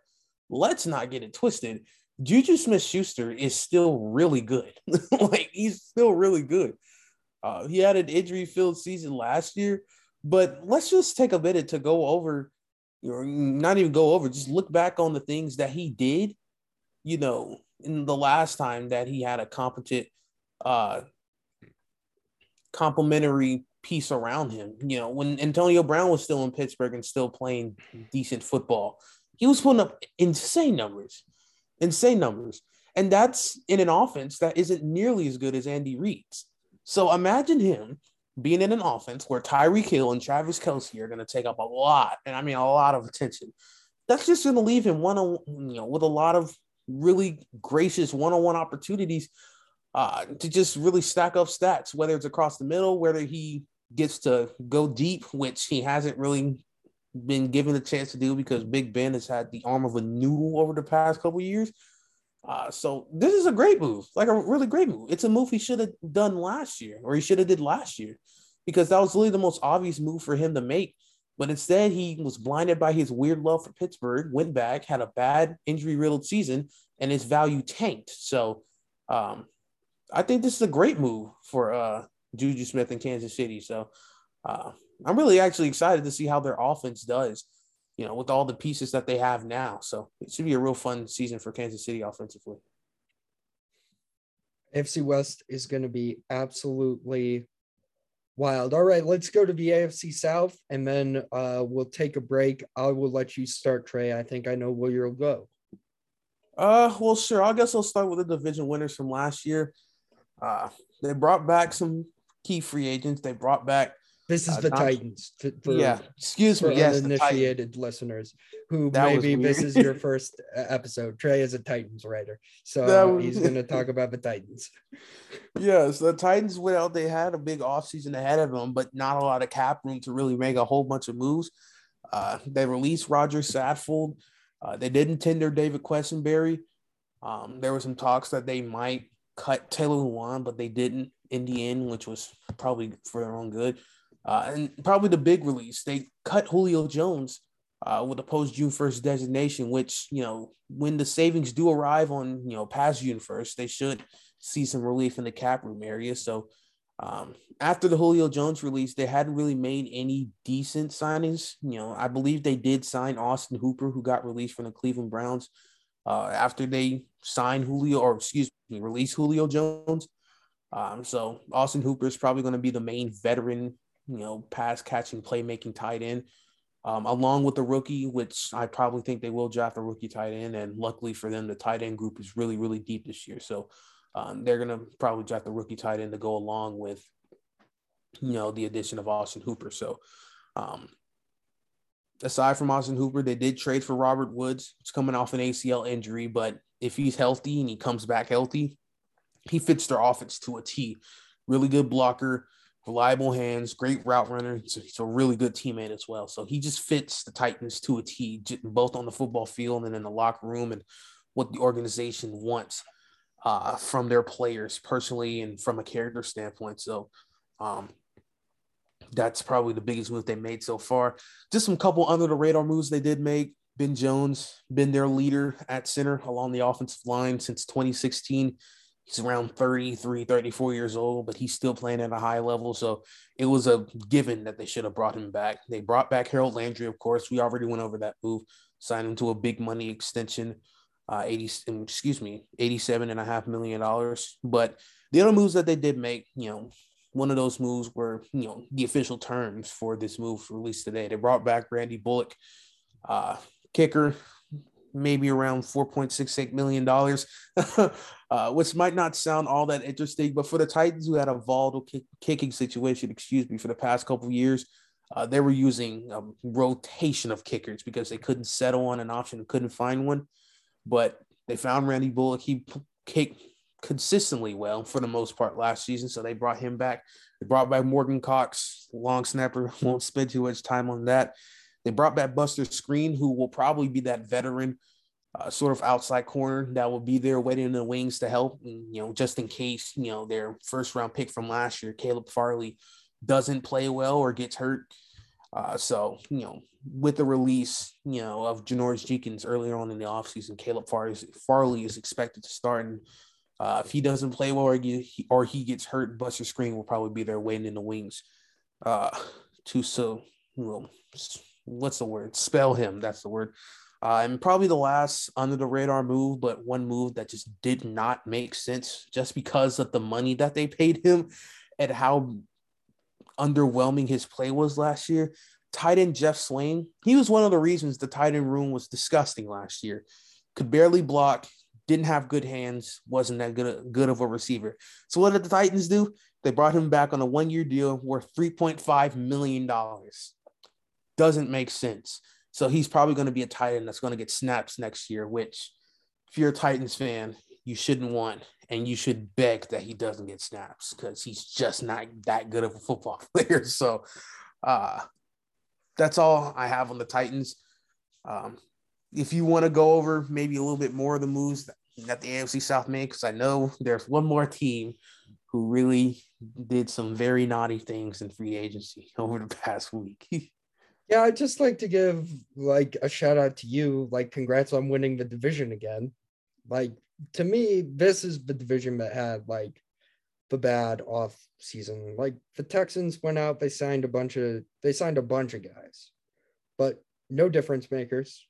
let's not get it twisted. Juju Smith Schuster is still really good. <laughs> like he's still really good. Uh, he had an injury filled season last year, but let's just take a minute to go over, or not even go over, just look back on the things that he did, you know, in the last time that he had a competent, uh, complimentary piece around him. You know, when Antonio Brown was still in Pittsburgh and still playing decent football, he was putting up insane numbers insane numbers. And that's in an offense that isn't nearly as good as Andy Reid's. So imagine him being in an offense where Tyreek Hill and Travis Kelce are going to take up a lot, and I mean a lot of attention. That's just going to leave him one on you know with a lot of really gracious one-on-one opportunities uh, to just really stack up stats, whether it's across the middle, whether he gets to go deep, which he hasn't really been given a chance to do because Big Ben has had the arm of a noodle over the past couple years. Uh, so this is a great move, like a really great move. It's a move he should have done last year, or he should have did last year, because that was really the most obvious move for him to make. But instead, he was blinded by his weird love for Pittsburgh, went back, had a bad injury riddled season, and his value tanked. So um, I think this is a great move for uh, Juju Smith in Kansas City. So uh, I'm really actually excited to see how their offense does, you know, with all the pieces that they have now. So it should be a real fun season for Kansas City offensively. AFC West is going to be absolutely wild. All right, let's go to the AFC South and then uh, we'll take a break. I will let you start, Trey. I think I know where you'll go. Uh, well, sure. I guess I'll start with the division winners from last year. Uh, they brought back some key free agents. They brought back this is uh, the Titans. For, yeah, excuse me. Yes, uninitiated listeners who that maybe this is your first episode. Trey is a Titans writer, so was... he's going to talk about the Titans. <laughs> Yes, the Titans went out. They had a big offseason ahead of them, but not a lot of cap room to really make a whole bunch of moves. Uh, they released Roger Saffold. Uh, they didn't tender David Quessenberry. Um, there were some talks that they might cut Taylor Lewan, but they didn't in the end, which was probably for their own good. Uh, and probably the big release, they cut Julio Jones uh, with a post June 1st designation, which, you know, when the savings do arrive on, you know, past June 1st, they should see some relief in the cap room area. So um, after the Julio Jones release, they hadn't really made any decent signings. You know, I believe they did sign Austin Hooper, who got released from the Cleveland Browns uh, after they signed Julio, or excuse me, release Julio Jones. Um, so Austin Hooper is probably going to be the main veteran you know, pass catching, playmaking tight end, um, along with the rookie, which I probably think they will draft a rookie tight end. And luckily for them, the tight end group is really, really deep this year. So um, they're going to probably draft the rookie tight end to go along with, you know, the addition of Austin Hooper. So, um, aside from Austin Hooper, they did trade for Robert Woods. It's coming off an ACL injury, but if he's healthy and he comes back healthy, he fits their offense to a T. Really good blocker, reliable hands, great route runner. A, he's a really good teammate as well. So he just fits the Titans to a T, both on the football field and in the locker room, and what the organization wants uh, from their players personally and from a character standpoint. So um, that's probably the biggest move they made so far. Just some couple under the radar moves they did make. Ben Jones, been their leader at center along the offensive line since 2016 he's around 33 34 years old but he's still playing at a high level. So it was a given that they should have brought him back. They brought back harold landry of course. We already went over that move signed him to a big money extension uh 80 excuse me 87 and a half million dollars. But the other moves that they did make you know one of those moves were you know the official terms for this move released today. They brought back randy bullock uh kicker maybe around $4.68 million, <laughs> uh, which might not sound all that interesting. But for the Titans, who had a volatile kick- kicking situation, excuse me, for the past couple years, Uh, they were using a rotation of kickers because they couldn't settle on an option, couldn't find one. But they found Randy Bullock. He kicked consistently well for the most part last season, so they brought him back. They brought back Morgan Cox, long snapper. <laughs> Won't spend too much time on that. They brought back Buster Skrine, who will probably be that veteran uh, sort of outside corner that will be there waiting in the wings to help, you know, just in case, you know, their first round pick from last year, Caleb Farley, doesn't play well or gets hurt. Uh, so, you know, with the release, you know, of Janoris Jenkins earlier on in the offseason, Caleb Farley, Farley is expected to start. And uh, if he doesn't play well or, he, or he gets hurt, Buster Skrine will probably be there waiting in the wings uh, to so, you know, what's the word? Spell him. That's the word. Uh, and probably the last under the radar move, but one move that just did not make sense just because of the money that they paid him and how underwhelming his play was last year. Tight end Geoff Swaim, he was one of the reasons the tight end room was disgusting last year. Could barely block, didn't have good hands, wasn't that good, good of a receiver. So what did the Titans do? They brought him back on a one-year deal worth $3.5 million. Doesn't make sense. So he's probably going to be a tight end that's going to get snaps next year, which if you're a Titans fan, you shouldn't want and you should beg that he doesn't get snaps because he's just not that good of a football <laughs> player. So uh, that's all I have on the Titans. Um, if you want to go over maybe a little bit more of the moves that the AFC South made, because I know there's one more team who really did some very naughty things in free agency <laughs> over the past week. <laughs> yeah, I'd just like to give like a shout out to you. Like, congrats on winning the division again. Like, to me, this is the division that had like the bad off season. Like the Texans went out, they signed a bunch of they signed a bunch of guys, but no difference makers.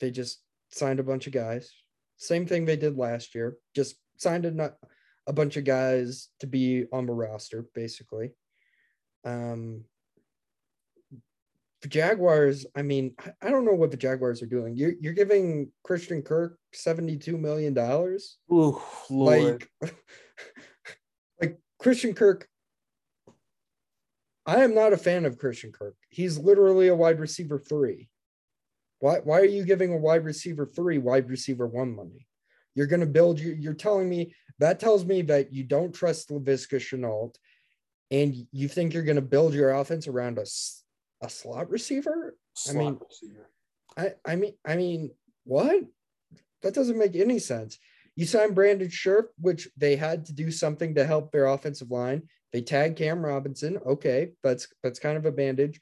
They just signed a bunch of guys. Same thing they did last year. Just signed a a bunch of guys to be on the roster, basically. Um, the Jaguars, I mean, I don't know what the Jaguars are doing. You're you're giving Christian Kirk seventy-two million dollars. Ooh, Lord. Like, <laughs> like Christian Kirk. I am not a fan of Christian Kirk. He's literally a wide receiver three. Why why are you giving a wide receiver three wide receiver one money? You're going to build you. You're telling me that tells me that you don't trust Laviska Shenault and you think you're going to build your offense around a a slot receiver? Slot I mean, receiver. I, I mean, I mean, what? That doesn't make any sense. You signed Brandon Scherff, which they had to do something to help their offensive line. They tagged Cam Robinson. Okay, that's that's kind of a bandage.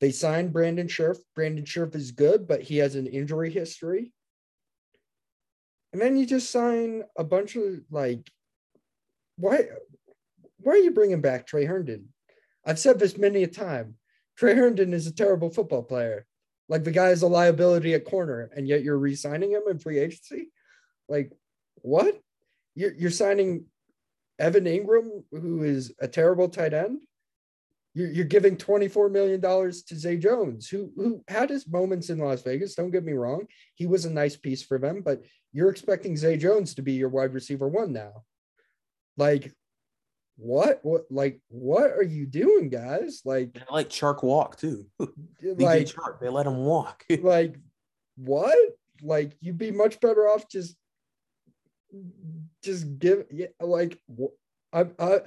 They signed Brandon Scherff. Brandon Scherff is good, but he has an injury history. And then you just sign a bunch of like, why? Why are you bringing back Tre Herndon? I've said this many a time. Tre Herndon is a terrible football player. Like the guy is a liability at corner, and yet you're re-signing him in free agency. Like, what? You're you're signing Evan Engram, who is a terrible tight end. You're, you're giving $24 million to Zay Jones, who who had his moments in Las Vegas. Don't get me wrong. He was a nice piece for them, but you're expecting Zay Jones to be your wide receiver one now. Like, what what like what are you doing guys? Like like Chark walk too. <laughs> Like Chark, they let him walk. <laughs> like what? Like you'd be much better off just just give yeah like i'm i'm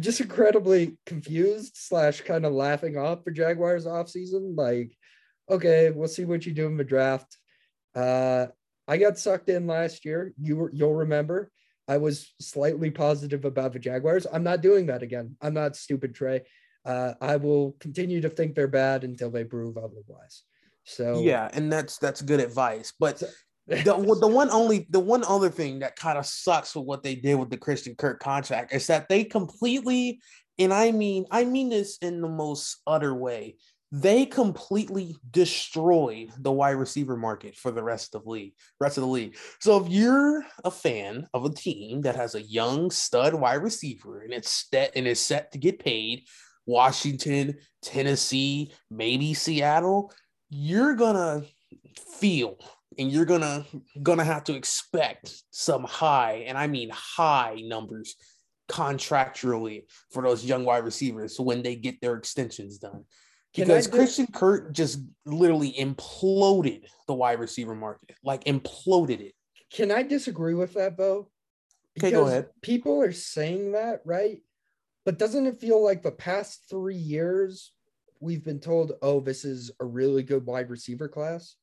just incredibly confused slash kind of laughing off for jaguars off season like okay we'll see what you do in the draft. Uh i got sucked in last year. You were you'll remember I was slightly positive about the Jaguars. I'm not doing that again. I'm not stupid, Trey. Uh, I will continue to think they're bad until they prove otherwise. So yeah, and that's that's good advice. But the, the one only the one other thing that kind of sucks with what they did with the Christian Kirk contract is that they completely, and I mean I mean this in the most utter way, they completely destroyed the wide receiver market for the rest of the league rest of the league so if you're a fan of a team that has a young stud wide receiver and it's set and is set to get paid washington tennessee maybe seattle you're gonna feel and you're gonna gonna have to expect some high and i mean high numbers contractually for those young wide receivers when they get their extensions done. Because Christian Kirk just literally imploded the wide receiver market, like imploded it. Can I disagree with that, Bo? Okay, go ahead. People are saying that, right? But doesn't it feel like the past three years we've been told, oh, this is a really good wide receiver class?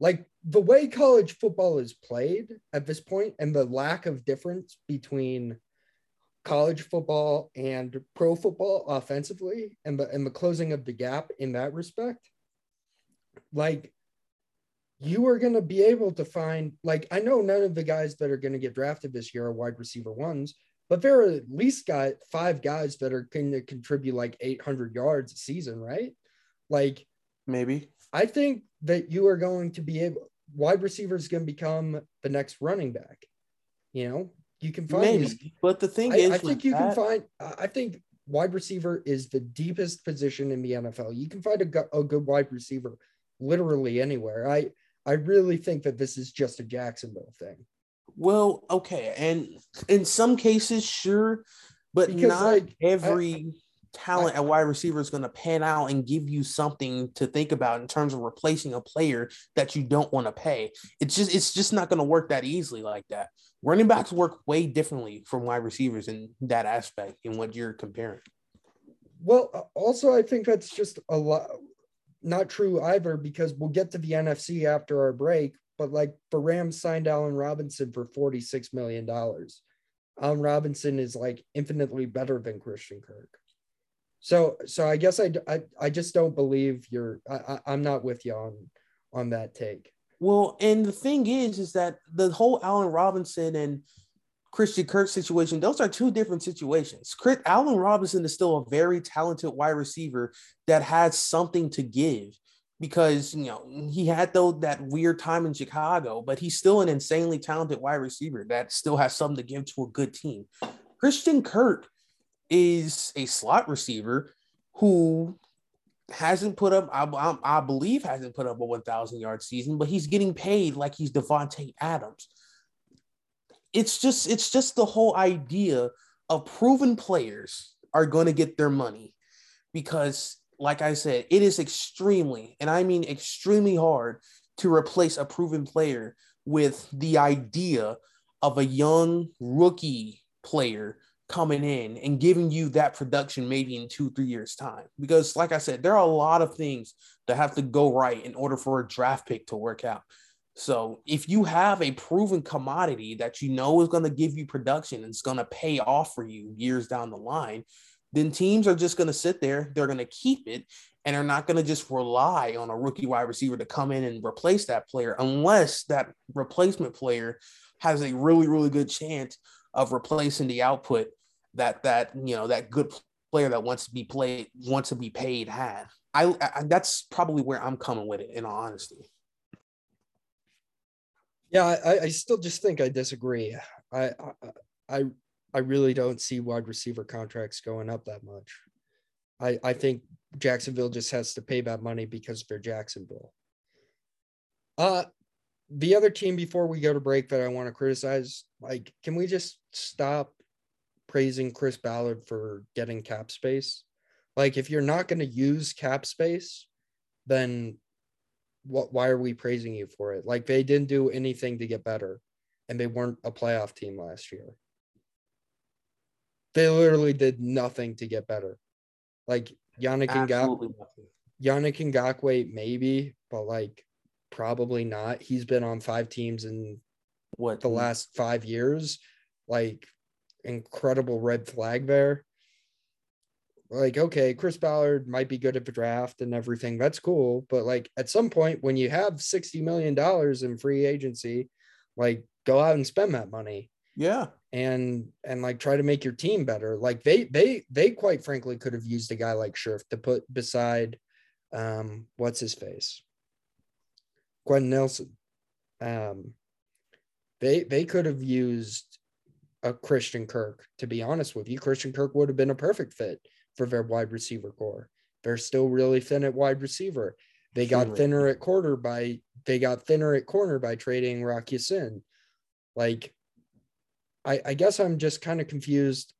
Like the way college football is played at this point and the lack of difference between college football and pro football offensively and the and the closing of the gap in that respect like you are going to be able to find like I know none of the guys that are going to get drafted this year are wide receiver ones, but there are at least got five guys that are going to contribute like 800 yards a season, right? Like maybe. I think that you are going to be able wide receivers going to become the next running back. You know, you can find maybe, these, but the thing I, is, I think you that... can find. I think wide receiver is the deepest position in the NFL. You can find a, a good wide receiver literally anywhere. I I really think that this is just a Jacksonville thing. Well, okay, and in some cases, sure, but because, not like, every I, talent I, at wide receiver is going to pan out and give you something to think about in terms of replacing a player that you don't want to pay. It's just it's just not going to work that easily like that. Running backs work way differently from wide receivers in that aspect in what you're comparing. Well, also I think that's just a lot not true either because we'll get to the NFC after our break. But like the Rams signed Allen Robinson for $46 million. Allen Robinson is like infinitely better than Christian Kirk. So so I guess I, I, I just don't believe you're I, I'm not with you on on that take. Well, and the thing is, is that the whole Allen Robinson and Christian Kirk situation, those are two different situations. Chris, Allen Robinson is still a very talented wide receiver that has something to give because you know he had though that weird time in Chicago, but he's still an insanely talented wide receiver that still has something to give to a good team. Christian Kirk is a slot receiver who hasn't put up, I, I, I believe, hasn't put up a 1,000 yard season, but he's getting paid like he's Davante Adams. It's just it's just the whole idea of proven players are going to get their money because like I said, it is extremely, and I mean extremely hard to replace a proven player with the idea of a young rookie player coming in and giving you that production maybe in two, three years' time. Because, like I said, there are a lot of things that have to go right in order for a draft pick to work out. So if you have a proven commodity that you know is going to give you production and it's going to pay off for you years down the line, then teams are just going to sit there, they're going to keep it, and they're not going to just rely on a rookie wide receiver to come in and replace that player unless that replacement player has a really, really good chance of replacing the output that that you know that good player that wants to be played wants to be paid had. I, I that's probably where I'm coming with it in all honesty. Yeah, I, I still just think I disagree. I, I I really don't see wide receiver contracts going up that much. I I think Jacksonville just has to pay that money because they're Jacksonville. Uh the other team before we go to break that I want to criticize, like, can we just stop praising Chris Ballard for getting cap space? Like, if you're not going to use cap space, then what why are we praising you for it? Like they didn't do anything to get better and they weren't a playoff team last year. They literally did nothing to get better. Like Yannick Ngakoue, Yannick Ngakoue, maybe, but like probably not. He's been on five teams in what the last five years. Like incredible red flag there. Like okay chris ballard might be good at the draft and everything. That's cool. But like at some point when you have 60 million dollars in free agency like go out and spend that money. Yeah. And and like try to make your team better. Like they they they quite frankly could have used a guy like Scherff to put beside um what's his face? Quenton Nelson. Um they they could have used a Christian Kirk to be honest with you Christian Kirk would have been a perfect fit for their wide receiver core. They're still really thin at wide receiver. They got thinner at quarter by they got thinner at corner by trading Rock Ya-Sin. Like, I, I guess I'm just kind of confused.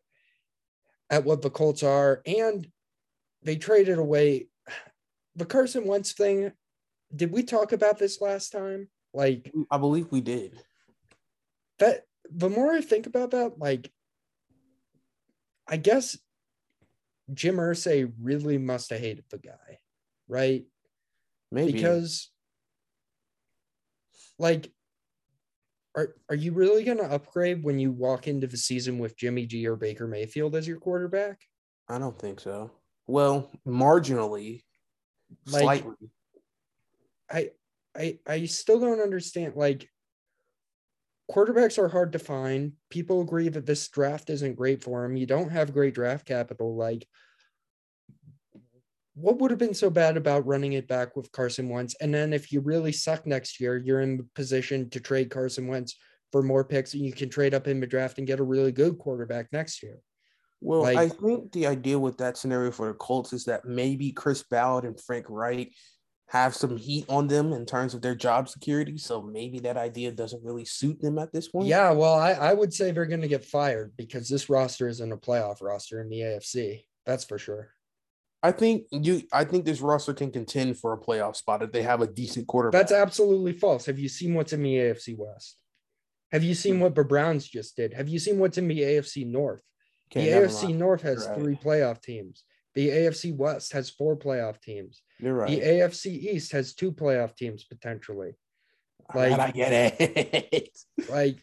at what the Colts are, and they traded away the Carson Wentz thing. Did we talk about this last time? Like, I believe we did. That the more I think about that, like, I guess Jim Irsay really must have hated the guy, right? Maybe Because, like, are are you really going to upgrade when you walk into the season with Jimmy G or Baker Mayfield as your quarterback? I don't think so. Well, marginally, Like- slightly. I I I still don't understand. Like, quarterbacks are hard to find. People agree that this draft isn't great for him. You don't have great draft capital. Like, what would have been so bad about running it back with Carson Wentz? And then if you really suck next year, you're in position to trade Carson Wentz for more picks, and you can trade up in the draft and get a really good quarterback next year. Well, Like- I think the idea with that scenario for the Colts is that maybe Chris Ballard and Frank Reich have some heat on them in terms of their job security. So maybe that idea doesn't really suit them at this point. Yeah, well, I, I would say they're going to get fired because this roster isn't a playoff roster in the AFC. That's for sure. I think you I think this roster can contend for a playoff spot if they have a decent quarterback. That's absolutely false. Have you seen what's in the AFC West? Have you seen what the Browns just did? Have you seen what's in the AFC North? Okay, the AFC. North has right. three playoff teams. The AFC West has four playoff teams. You're right. The AFC East has two playoff teams potentially. Like- I get it. <laughs> Like,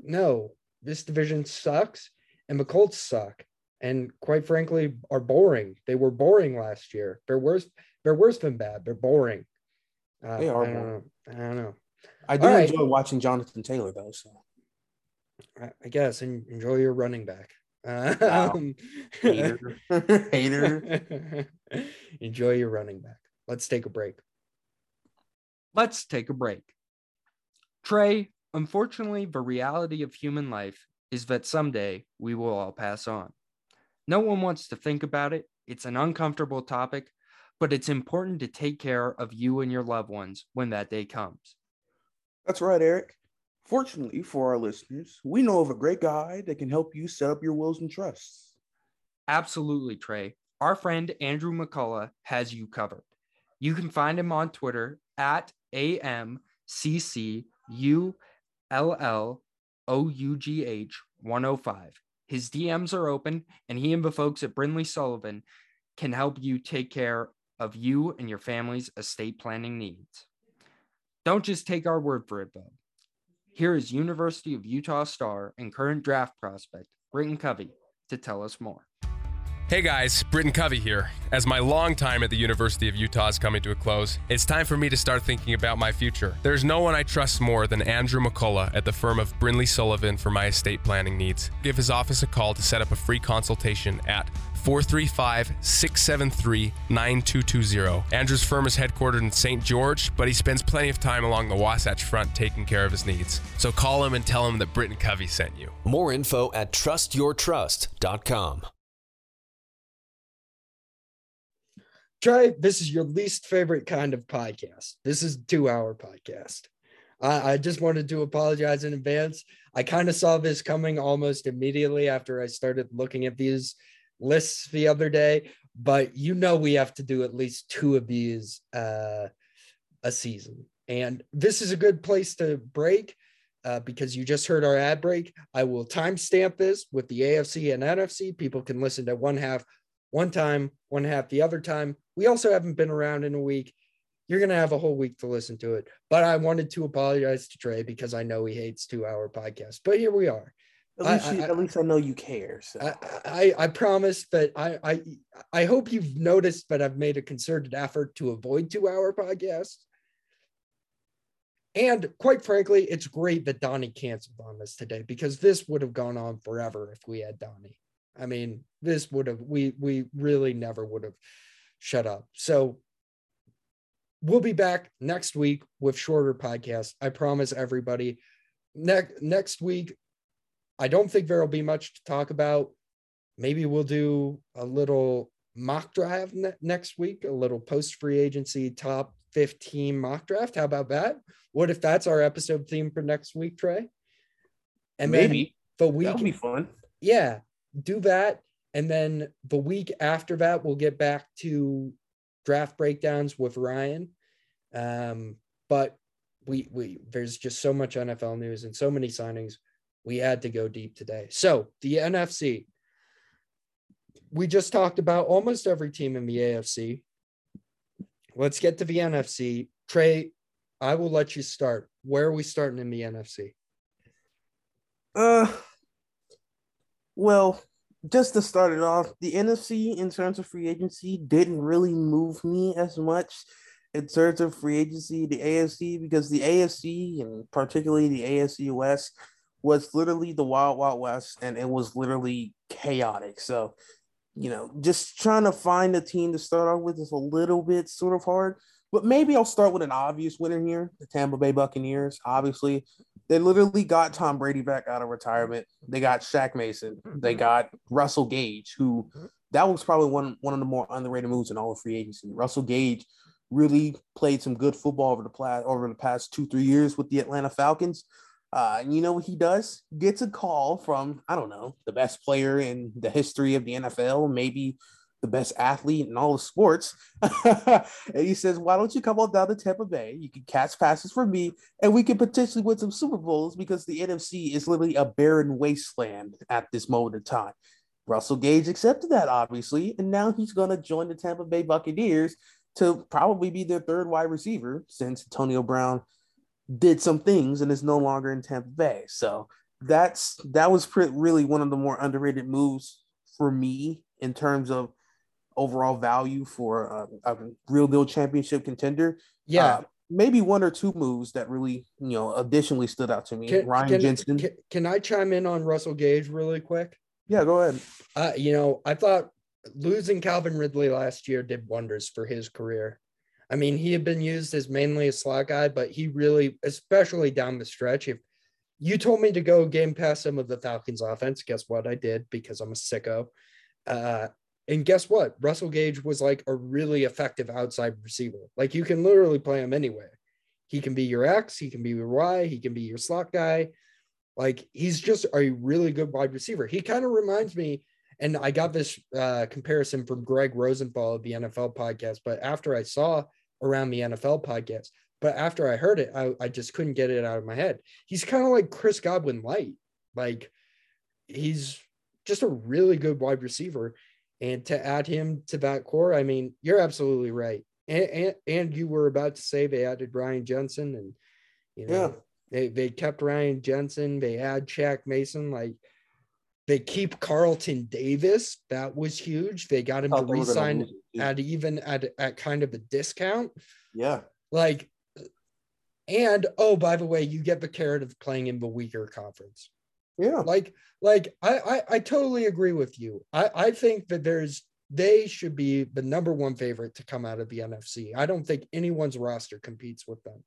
no, this division sucks, and the Colts suck, and quite frankly, are boring. They were boring last year. They're worse. They're worse than bad. They're boring. Uh, They are I don't boring. know. I don't know. I do All right. enjoy watching Jonathan Taylor though. So I, I guess and enjoy your running back. Wow. Um, hater, <laughs> <laughs> hater. <laughs> enjoy your running back. Let's take a break. Let's take a break. Trey, unfortunately, the reality of human life is that someday we will all pass on. No one wants to think about it. It's an uncomfortable topic, but it's important to take care of you and your loved ones when that day comes. That's right, Eric. Fortunately for our listeners, we know of a great guy that can help you set up your wills and trusts. Absolutely, Trey. Our friend Andrew McCullough has you covered. You can find him on Twitter at AMCCULLOUGH 105. His DMs are open, and he and the folks at Brinley Sullivan can help you take care of you and your family's estate planning needs. Don't just take our word for it, though. Here is University of Utah star and current draft prospect Britton Covey to tell us more. Hey guys, Britton Covey here. As my long time at the University of Utah is coming to a close, it's time for me to start thinking about my future. There's no one I trust more than Andrew McCullough at the firm of Brinley Sullivan for my estate planning needs. Give his office a call to set up a free consultation at 435 673 9220. Andrew's firm is headquartered in St. George, but he spends plenty of time along the Wasatch Front taking care of his needs. So call him and tell him that Britton Covey sent you. More info at trustyourtrust.com. Trey, this is your least favorite kind of podcast. This is two hour podcast. I, I just wanted to apologize in advance. I kind of saw this coming almost immediately after I started looking at these lists the other day, but you know we have to do at least two of these uh, a season. And this is a good place to break uh, because you just heard our ad break. I will timestamp this with the AFC and NFC. People can listen to one half one time, one half the other time. We also haven't been around in a week. You're going to have a whole week to listen to it. But I wanted to apologize to Trey because I know he hates two hour podcasts. But here we are. At I- least, you, I- at least I know you care. So. I, I, I promise that I, I I hope you've noticed that I've made a concerted effort to avoid two hour podcasts. And quite frankly, it's great that Donnie canceled on us today because this would have gone on forever if we had Donnie. I mean, this would have we we really never would have shut up. So we'll be back next week with shorter podcasts. I promise everybody. Next next week, I don't think there'll be much to talk about. Maybe we'll do a little mock draft ne- next week, a little post free agency top 15 mock draft. How about that? What if that's our episode theme for next week, Trey? And Maybe the week that'll be fun. yeah, do that. And then the week after that, we'll get back to draft breakdowns with Ryan. Um, but we we there's just so much NFL news and so many signings. We had to go deep today. So the NFC. We just talked about almost every team in the AFC. Let's get to the NFC. Trey, I will let you start. Where are we starting in the NFC? Uh, well, just to start it off, the NFC in terms of free agency didn't really move me as much in terms of free agency, the AFC, because the AFC and particularly the AFC West was literally the wild, wild west, and it was literally chaotic. So, you know, just trying to find a team to start off with is a little bit sort of hard. But maybe I'll start with an obvious winner here the Tampa Bay Buccaneers. Obviously, they literally got Tom Brady back out of retirement. They got Shaq Mason. They got Russell Gage, who that was probably one, one of the more underrated moves in all of free agency. Russell Gage really played some good football over the past over the past two, three years with the Atlanta Falcons. Uh, and you know what he does? Gets a call from, I don't know, the best player in the history of the NFL, maybe the best athlete in all of sports. <laughs> and he says, Why don't you come on down to Tampa Bay? You can catch passes for me, and we can potentially win some Super Bowls because the NFC is literally a barren wasteland at this moment in time. Russell Gage accepted that, obviously, and now he's going to join the Tampa Bay Buccaneers to probably be their third wide receiver since Antonio Brown did some things and is no longer in Tampa Bay. So that's that was pretty, really one of the more underrated moves for me in terms of overall value for a, a real deal championship contender. Yeah. Uh, maybe one or two moves that really, you know, additionally stood out to me. Can, Ryan can, Jensen. Can, can I chime in on Russell Gage really quick? yeah, go ahead. Uh, you know, I thought losing Calvin Ridley last year did wonders for his career. I mean, he had been used as mainly a slot guy, but he really, especially down the stretch, if you told me to go game past some of the Falcons offense, guess what? I did because I'm a sicko. Uh, and guess what? Russell Gage was like a really effective outside receiver. Like you can literally play him anywhere. He can be your X, he can be your Y, he can be your slot guy. Like he's just a really good wide receiver. He kind of reminds me, and I got this uh, comparison from Gregg Rosenthal of the NFL podcast, but after I saw around the NFL podcast, but after I heard it, I, I just couldn't get it out of my head. He's kind of like Chris Godwin light. Like he's just a really good wide receiver. And to add him to that core, I mean, you're absolutely right. And, and, and you were about to say they added Ryan Jensen and, you know, Yeah. they, they kept Ryan Jensen. They add Shaq Mason. Like they keep Carlton Davis. That was huge. They got him to Thought they were gonna resign lose it, too. at even at, at kind of a discount. Yeah. Like, and oh, by the way, you get the carrot of playing in the weaker conference. Yeah. Like, like I, I, I totally agree with you. I, I think that there's they should be the number one favorite to come out of the NFC. I don't think anyone's roster competes with them.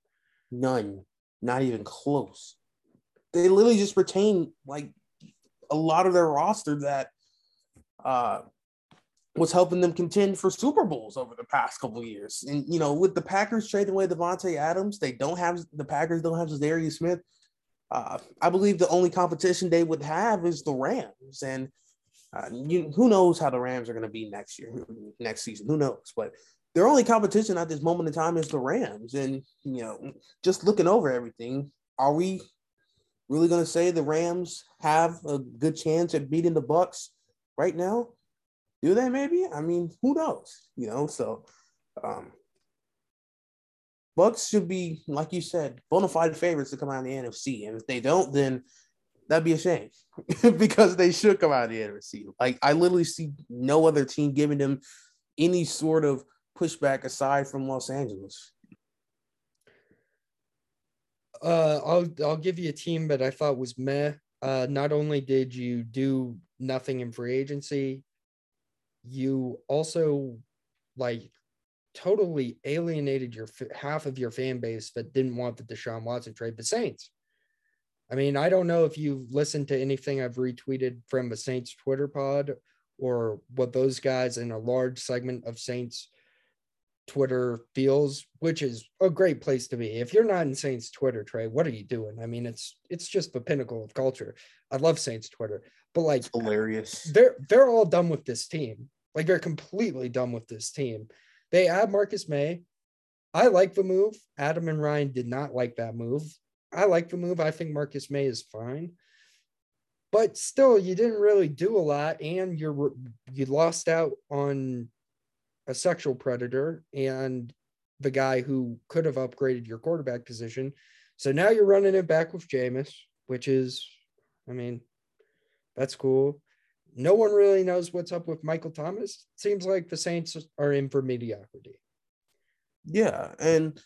None. Not even close. They literally just retain like a lot of their roster that uh was helping them contend for Super Bowls over the past couple of years. And you know, with the Packers trading away Davante Adams, they don't have the Packers don't have Darius Smith. Uh, I believe the only competition they would have is the Rams, and uh, you, who knows how the Rams are going to be next year, next season? Who knows? But their only competition at this moment in time is the Rams, and you know, just looking over everything, are we really going to say the Rams have a good chance at beating the Bucks right now? Do they? Maybe. I mean, who knows? You know, so. Um, Bucks should be, like you said, bona fide favorites to come out of the NFC. And if they don't, then that'd be a shame <laughs> because they should come out of the NFC. Like I literally see no other team giving them any sort of pushback aside from Los Angeles. Uh, I'll I'll give you a team that I thought was meh. Uh, not only did you do nothing in free agency, you also like totally alienated your half of your fan base that didn't want the Deshaun Watson trade. The Saints. I mean, I don't know if you've listened to anything I've retweeted from the Saints Twitter pod or what those guys in a large segment of Saints Twitter feels, which is a great place to be. If you're not in Saints Twitter, Trey, what are you doing? I mean, it's it's just the pinnacle of culture. I love Saints Twitter, but like It's hilarious. they're they're all done with this team. Like they're completely done with this team. They add Marcus Maye. I like the move. Adam and Ryan did not like that move. I like the move. I think Marcus Maye is fine. But still, you didn't really do a lot, and you're you lost out on a sexual predator and the guy who could have upgraded your quarterback position. So now you're running it back with Jameis, which is, I mean, that's cool. No one really knows what's up with Michael Thomas. Seems like the Saints are in for mediocrity. Yeah, and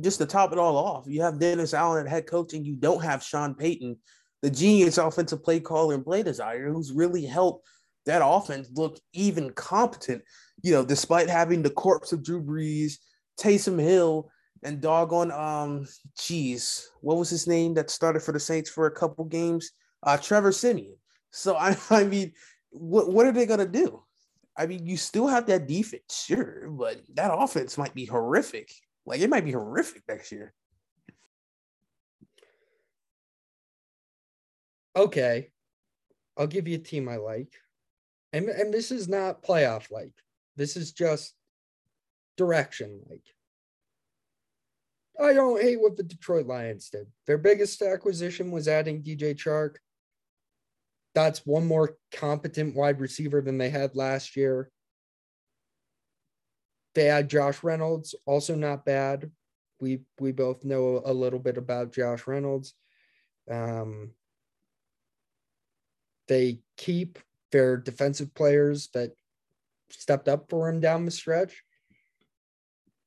just to top it all off, you have Dennis Allen at head coach, and you don't have Sean Payton, the genius offensive play caller and play designer, who's really helped that offense look even competent. You know, despite having the corpse of Drew Brees, Taysom Hill, and doggone um, geez, what was his name that started for the Saints for a couple games? Uh, Trevor Siemian. So I, <laughs> I mean, what what are they gonna do? I mean, you still have that defense, sure, but that offense might be horrific. Like it might be horrific next year. Okay. I'll give you a team I like. And, and this is not playoff like. This is just direction like. I don't hate what the Detroit Lions did. Their biggest acquisition was adding DJ Chark. That's one more competent wide receiver than they had last year. They had Josh Reynolds, also not bad. We we both know a little bit about Josh Reynolds. Um, they keep their defensive players that stepped up for him down the stretch.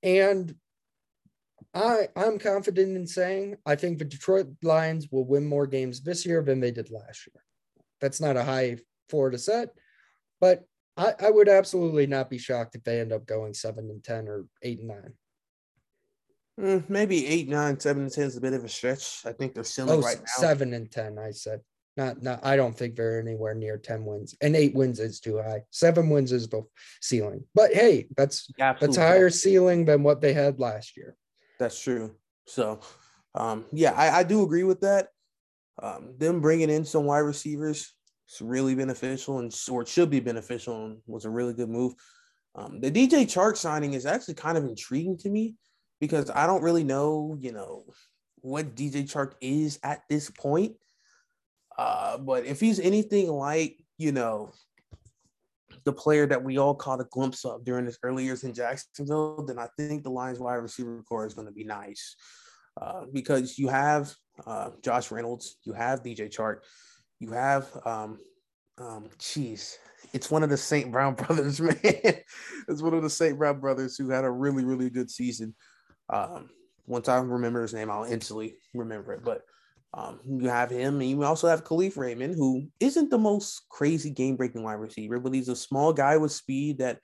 And I I'm confident in saying I think the Detroit Lions will win more games this year than they did last year. That's not a high floor to set, but I, I would absolutely not be shocked if they end up going seven and ten or eight and nine. Mm, maybe eight, nine, seven, and ten is a bit of a stretch. I think they're ceiling Oh, right now. seven and ten, I said. Not not I don't think they're anywhere near 10 wins. And eight wins is too high. Seven wins is the ceiling. But hey, that's that's a higher ceiling than what they had last year. That's true. So, um, yeah, I, I do agree with that. Um, them bringing in some wide receivers is really beneficial and or should be beneficial and was a really good move. Um, the DJ Chark signing is actually kind of intriguing to me because I don't really know, you know, what DJ Chark is at this point. Uh, but if he's anything like, you know, the player that we all caught a glimpse of during his early years in Jacksonville, then I think the Lions wide receiver core is going to be nice uh, because you have uh, Josh Reynolds, you have DJ Chark, you have, um, um, geez, it's one of the St. Brown <laughs> brothers, man. it's one of the St. Brown brothers who had a really, really good season. Um, once I remember his name, I'll instantly remember it. But um, you have him, and you also have Kalif Raymond, who isn't the most crazy game breaking wide receiver, but he's a small guy with speed that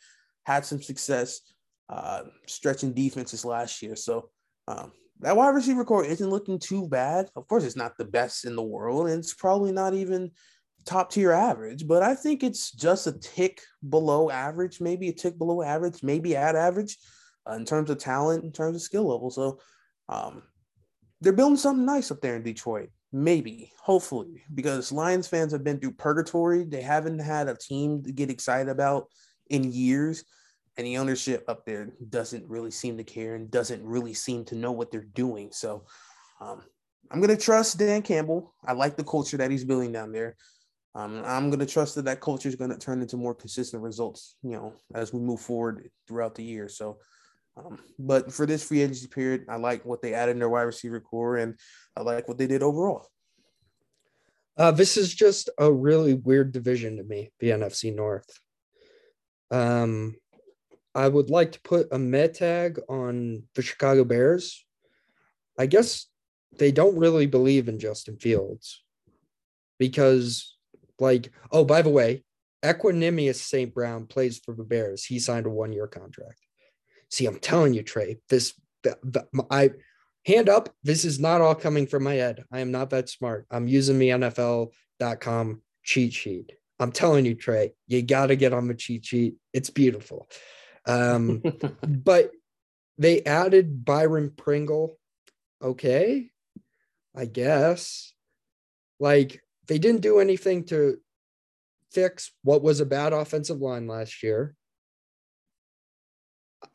had some success uh, stretching defenses last year. So um, that wide receiver core isn't looking too bad. Of course, it's not the best in the world, and it's probably not even top tier average, but I think it's just a tick below average, maybe a tick below average, maybe at average uh, in terms of talent, in terms of skill level. So um, they're building something nice up there in Detroit. Maybe, hopefully, because Lions fans have been through purgatory. They haven't had a team to get excited about in years. And the ownership up there doesn't really seem to care and doesn't really seem to know what they're doing. So um, I'm going to trust Dan Campbell. I like the culture that he's building down there. Um, I'm going to trust that that culture is going to turn into more consistent results, you know, as we move forward throughout the year. So, um, but for this free agency period, I like what they added in their wide receiver core, and I like what they did overall. Uh, this is just a really weird division to me, the NFC North. Um, I would like to put a med tag on the Chicago Bears. I guess they don't really believe in Justin Fields because, like, oh, by the way, Equanimeous St. Brown plays for the Bears. He signed a one year contract. See, I'm telling you, Trey, this, the, the, I, hand up, this is not all coming from my head. I am not that smart. I'm using the NFL.com cheat sheet. I'm telling you, Trey, you got to get on the cheat sheet. It's beautiful. Um, <laughs> but they added Byron Pringle. Okay, I guess. Like they didn't do anything to fix what was a bad offensive line last year.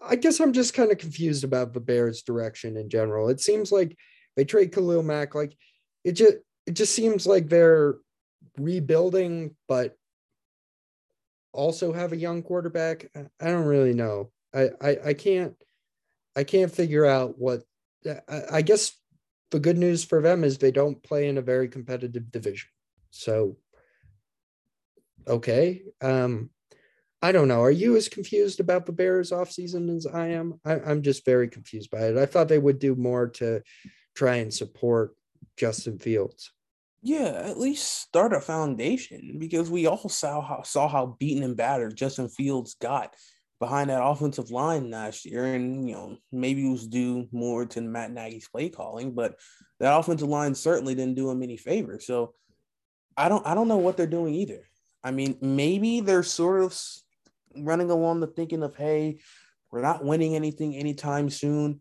I guess I'm just kind of confused about the Bears' direction in general. It seems like they trade Khalil Mack. Like it just it just seems like they're rebuilding, but also have a young quarterback. I don't really know. I I, I can't I can't figure out what I, I guess the good news for them is they don't play in a very competitive division. So okay. Um I don't know. Are you as confused about the Bears offseason as I am? I, I'm just very confused by it. I thought they would do more to try and support Justin Fields. Yeah, at least start a foundation because we all saw how saw how beaten and battered Justin Fields got behind that offensive line last year, and you know maybe it was due more to Matt Nagy's play calling, but that offensive line certainly didn't do him any favor. So I don't I don't know what they're doing either. I mean, maybe they're sort of running along the thinking of, hey, we're not winning anything anytime soon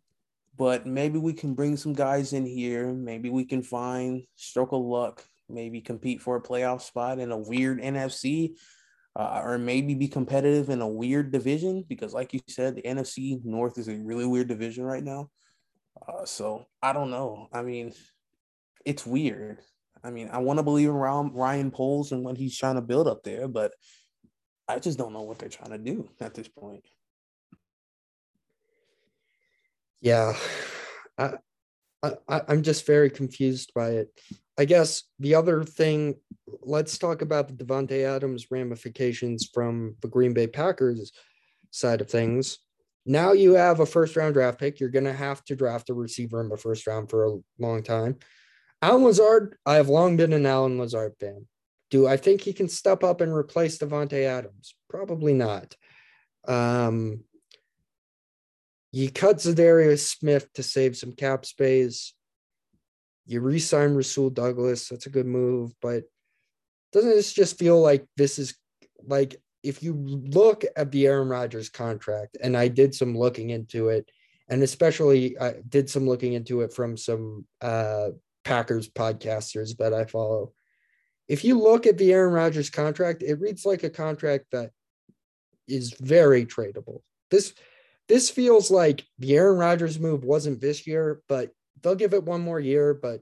but maybe we can bring some guys in here. Maybe we can find stroke of luck, maybe compete for a playoff spot in a weird NFC, uh, or maybe be competitive in a weird division because, like you said, the NFC North is a really weird division right now. Uh, so I don't know. I mean, it's weird. I mean, I want to believe in Ryan Poles and what he's trying to build up there, but I just don't know what they're trying to do at this point yeah, I, I I'm just very confused by it. I guess the other thing, let's talk about the Davante Adams ramifications from the Green Bay Packers side of things. Now you have a first round draft pick. You're going to have to draft a receiver in the first round for a long time. Allen Lazard, I have long been an Allen Lazard fan. Do I think he can step up and replace Davante Adams? Probably not. Um, you cut Za'Darius Smith to save some cap space. You re-sign Rasul Douglas. That's a good move, but doesn't this just feel like this is like if you look at the Aaron Rodgers contract, and I did some looking into it, and especially I did some looking into it from some uh, Packers podcasters that I follow. If you look at the Aaron Rodgers contract, it reads like a contract that is very tradable. This this feels like the Aaron Rodgers move wasn't this year, but they'll give it one more year. But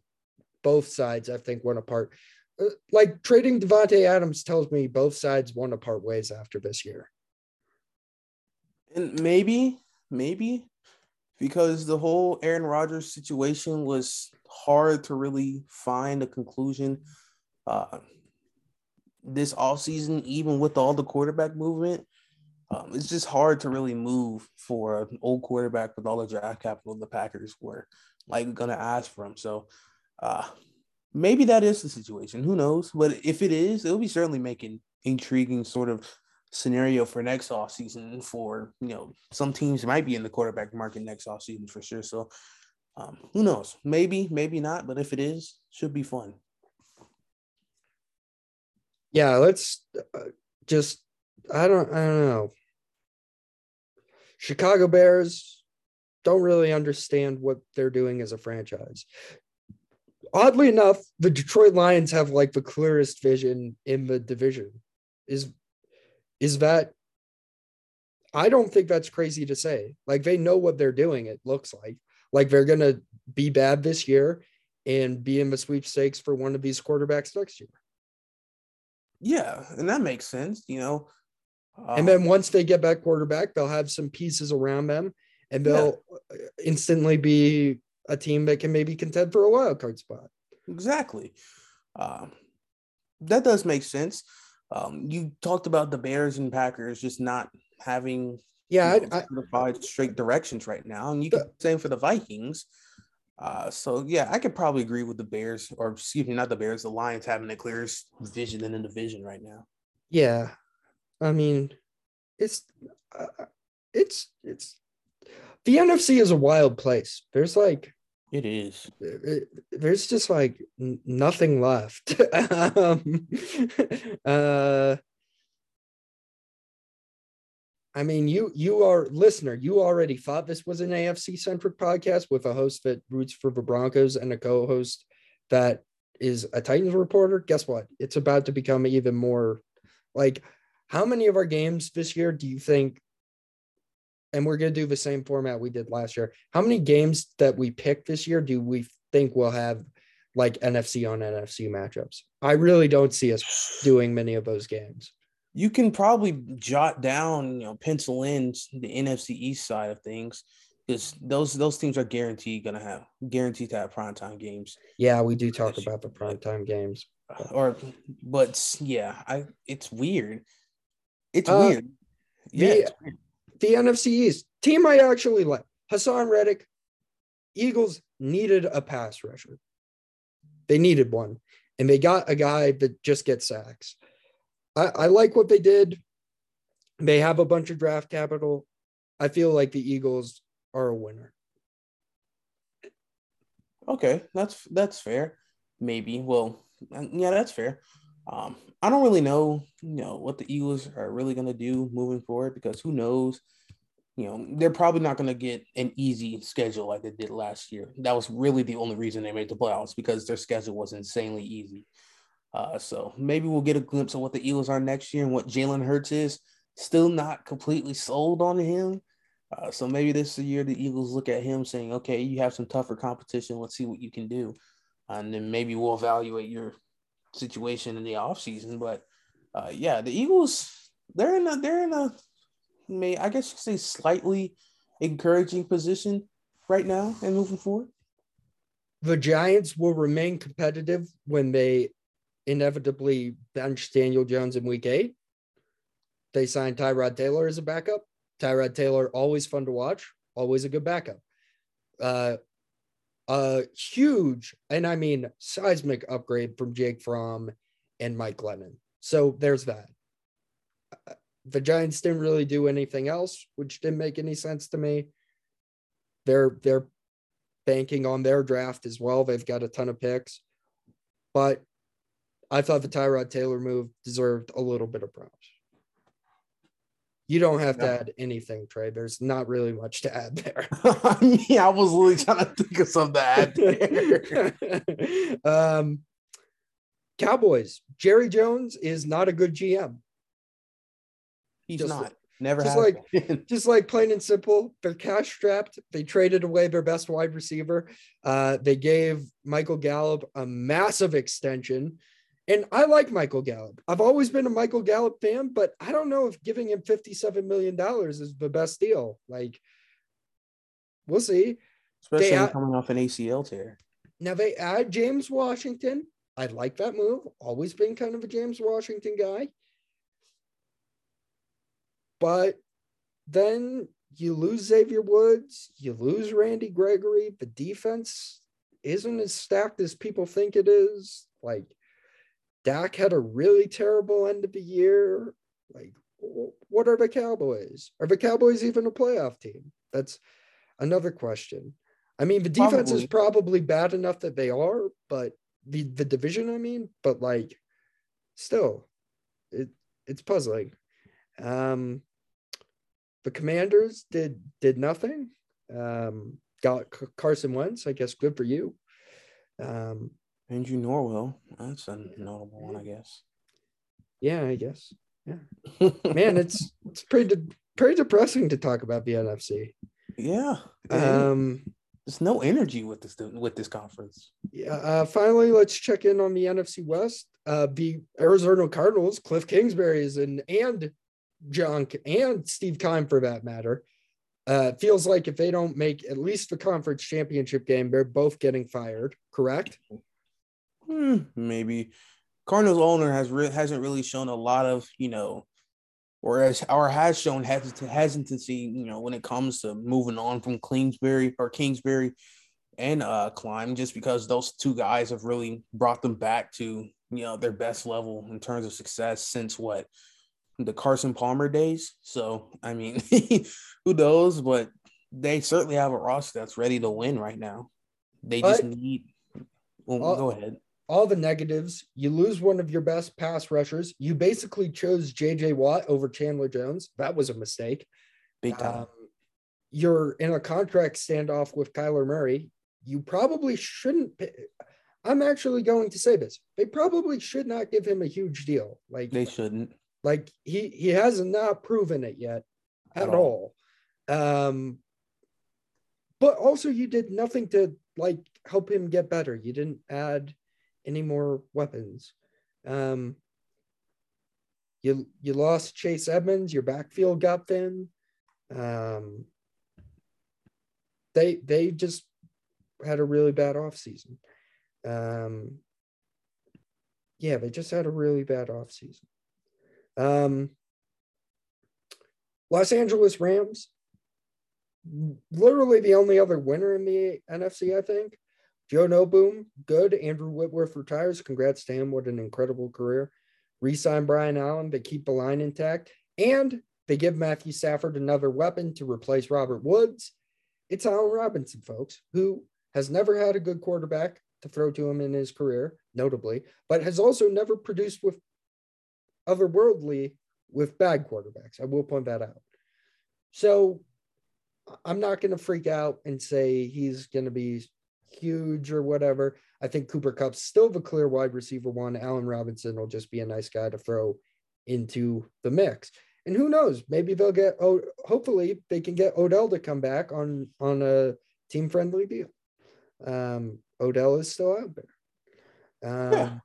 both sides, I think, went apart. Uh, like trading Davante Adams tells me both sides want to part ways after this year. And maybe, maybe because the whole Aaron Rodgers situation was hard to really find a conclusion. Uh, this off season, even with all the quarterback movement, um, it's just hard to really move for an old quarterback with all the draft capital the Packers were like going to ask for him. So uh, maybe that is the situation. Who knows? But if it is, it'll be certainly making intriguing sort of scenario for next off season for you know some teams might be in the quarterback market next off season for sure. So um, who knows? Maybe, maybe not. But if it is, should be fun. Yeah, let's uh, just I don't I don't know. Chicago Bears don't really understand what they're doing as a franchise. Oddly enough, the Detroit Lions have like the clearest vision in the division. Is is that I don't think that's crazy to say. Like they know what they're doing, it looks like. Like they're gonna be bad this year and be in the sweepstakes for one of these quarterbacks next year. Yeah, and that makes sense. You know, and then once they get back quarterback, they'll have some pieces around them and they'll yeah. instantly be a team that can maybe contend for a wild card spot. Exactly. Um, that does make sense. Um, you talked about the Bears and Packers just not having yeah you know, certified straight directions right now, and you can same for the Vikings. Uh, so yeah, I could probably agree with the Bears, or excuse me, not the Bears, the Lions having the clearest vision in the division right now. Yeah, I mean, it's uh, it's it's the NFC is a wild place. There's like it is. It, there's just like n- nothing left. <laughs> um, <laughs> uh, I mean, you you are listener. You already thought this was an AFC centric podcast with a host that roots for the Broncos and a co-host that is a Titans reporter. Guess what? It's about to become even more like. How many of our games this year do you think? And we're gonna do the same format we did last year. How many games that we pick this year do we think will have like NFC on NFC matchups? I really don't see us doing many of those games you can probably jot down, you know, pencil in the NFC East side of things because those those teams are guaranteed gonna have guaranteed to have primetime games. Yeah, we do talk about the primetime games. Or but yeah, I it's weird. It's uh, weird. Yeah. The, weird. the NFC East team I actually like. Haason Reddick, Eagles needed a pass rusher. They needed one. And they got a guy that just gets sacks. I, I like what they did. They have a bunch of draft capital. I feel like the Eagles are a winner. Okay, that's that's fair. Maybe. Well, yeah, that's fair. Um, I don't really know, you know, what the Eagles are really going to do moving forward because who knows? You know, they're probably not going to get an easy schedule like they did last year. That was really the only reason they made the playoffs because their schedule was insanely easy. Uh, so maybe we'll get a glimpse of what the Eagles are next year and what Jalen Hurts is. Still not completely sold on him. Uh, so maybe this is the year the Eagles look at him saying, okay, you have some tougher competition. Let's see what you can do. And then maybe we'll evaluate your situation in the offseason. But uh, yeah, the Eagles, they're in a, they're in a, may I guess you could say slightly encouraging position right now and moving forward. The Giants will remain competitive when they inevitably bench Daniel Jones in week eight. They signed Tyrod Taylor as a backup. Tyrod Taylor, always fun to watch, always a good backup. Uh, a huge, and I mean seismic upgrade from Jake Fromm and Mike Glennon. So there's that. The Giants didn't really do anything else, which didn't make any sense to me. They're they're banking on their draft as well. They've got a ton of picks, but I thought the Tyrod Taylor move deserved a little bit of props. You don't have to add anything, Trey. There's not really much to add there. <laughs> yeah, I was really trying to think of something to add <laughs> um, Cowboys. Jerry Jones is not a good GM. He's just, not. Never just like been. <laughs> just like plain and simple. They're cash strapped. They traded away their best wide receiver. Uh, they gave Michael Gallup a massive extension. And I like Michael Gallup. I've always been a Michael Gallup fan, but I don't know if giving him $57 million is the best deal. Like, we'll see. Especially add, coming off an ACL tear. Now they add James Washington. I like that move. Always been kind of a James Washington guy. But then you lose Xavier Woods, you lose Randy Gregory. The defense isn't as stacked as people think it is. Like, Dak had a really terrible end of the year. Like, what are the Cowboys? Are the Cowboys even a playoff team? That's another question. I mean, the defense probably. is probably bad enough that they are, but the the division, I mean, but like, still, it it's puzzling. Um, the Commanders did did nothing. Um, got Carson Wentz, I guess. Good for you. Um, Andrew Norwell. That's a notable one, I guess. Yeah, I guess. Yeah. <laughs> Man, it's it's pretty de- pretty depressing to talk about the NFC. Yeah. Um there's no energy with this with this conference. Yeah. Uh, finally, let's check in on the NFC West. Uh, the Arizona Cardinals, Cliff Kingsbury is in, and Junk and Steve Keim for that matter. Uh, feels like if they don't make at least the conference championship game, they're both getting fired. Correct? Hmm, maybe Cardinals owner has re- hasn't really shown a lot of you know, or as or has shown hesitancy you know when it comes to moving on from Kingsbury or Kingsbury and uh Keim just because those two guys have really brought them back to you know their best level in terms of success since what the Carson Palmer days. So I mean, <laughs> who knows? But they certainly have a roster that's ready to win right now. They just need. Well, go ahead all the negatives. You lose one of your best pass rushers. You basically chose JJ Watt over Chandler Jones. That was a mistake. Big time. Um, you're in a contract standoff with Kyler Murray. You probably shouldn't. Pay, I'm actually going to say this. They probably should not give him a huge deal. Like they shouldn't. like he he has not proven it yet at, At all. Um, but also you did nothing to like help him get better. You didn't add any more weapons. Um, you you lost Chase Edmonds. Your backfield got thin. Um, they they just had a really bad offseason. Um, yeah, they just had a really bad offseason. Um, Los Angeles Rams, literally the only other winner in the NFC, I think. Joe Noteboom, good. Andrew Whitworth retires. Congrats to him. What an incredible career. Resign Brian Allen. They keep the line intact. And they give Matthew Stafford another weapon to replace Robert Woods. It's Allen Robinson, folks, who has never had a good quarterback to throw to him in his career, notably, but has also never produced with otherworldly with bad quarterbacks. I will point that out. So I'm not going to freak out and say he's going to be huge or whatever. I think Cooper Kupp's still the clear wide receiver one. Allen Robinson will just be a nice guy to throw into the mix. And who knows? Maybe they'll get oh hopefully they can get Odell to come back on on a team friendly deal. Um, Odell is still out there. Um, Yeah.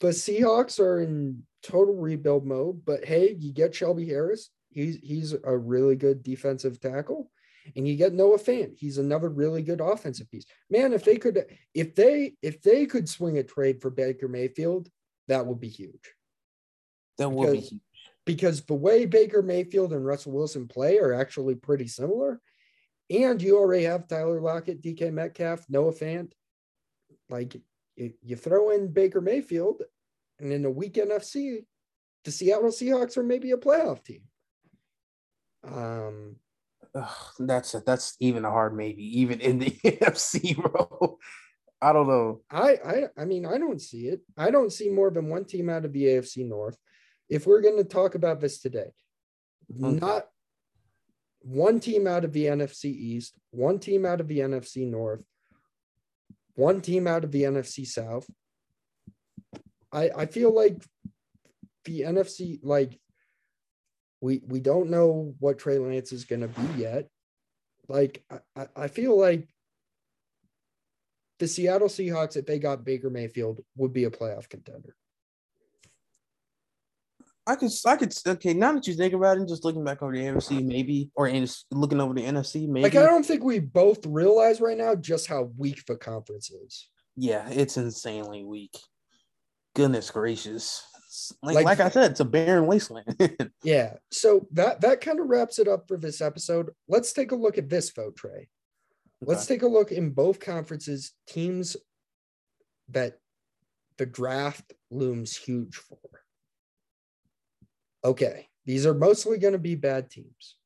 The Seahawks are in total rebuild mode, but hey, you get Shelby Harris. He's he's a really good defensive tackle, and you get Noah Fant. He's another really good offensive piece. Man, if they could, if they if they could swing a trade for Baker Mayfield, that would be huge That would be because- huge. because the way Baker Mayfield and Russell Wilson play are actually pretty similar. And you already have Tyler Lockett, DK Metcalf, Noah Fant. Like you, you throw in Baker Mayfield, and in a weak NFC, the Seattle Seahawks are maybe a playoff team. Um, Ugh, that's a, that's even a hard maybe, even in the <laughs> NFC, bro. I don't know. I, I I mean I don't see it. I don't see more than one team out of the AFC North. If we're going to talk about this today, Okay. not one team out of the NFC East, one team out of the NFC North, one team out of the NFC South. I I feel like the NFC like we we don't know what Trey Lance is going to be yet. Like I, I- feel like the Seattle Seahawks, if they got Baker Mayfield, would be a playoff contender. I could, I could. Okay, now that you think about it, just looking back over the NFC, maybe, or in, looking over the NFC, maybe. Like I don't think we both realize right now just how weak the conference is. yeah, it's insanely weak. Goodness gracious! Like, Like- like, I said, it's a barren wasteland. <laughs> Yeah. So that that kind of wraps it up for this episode. Let's take a look at this vote, Trey. Let's take a look in both conferences, teams that the draft looms huge for. Okay, these are mostly going to be bad teams.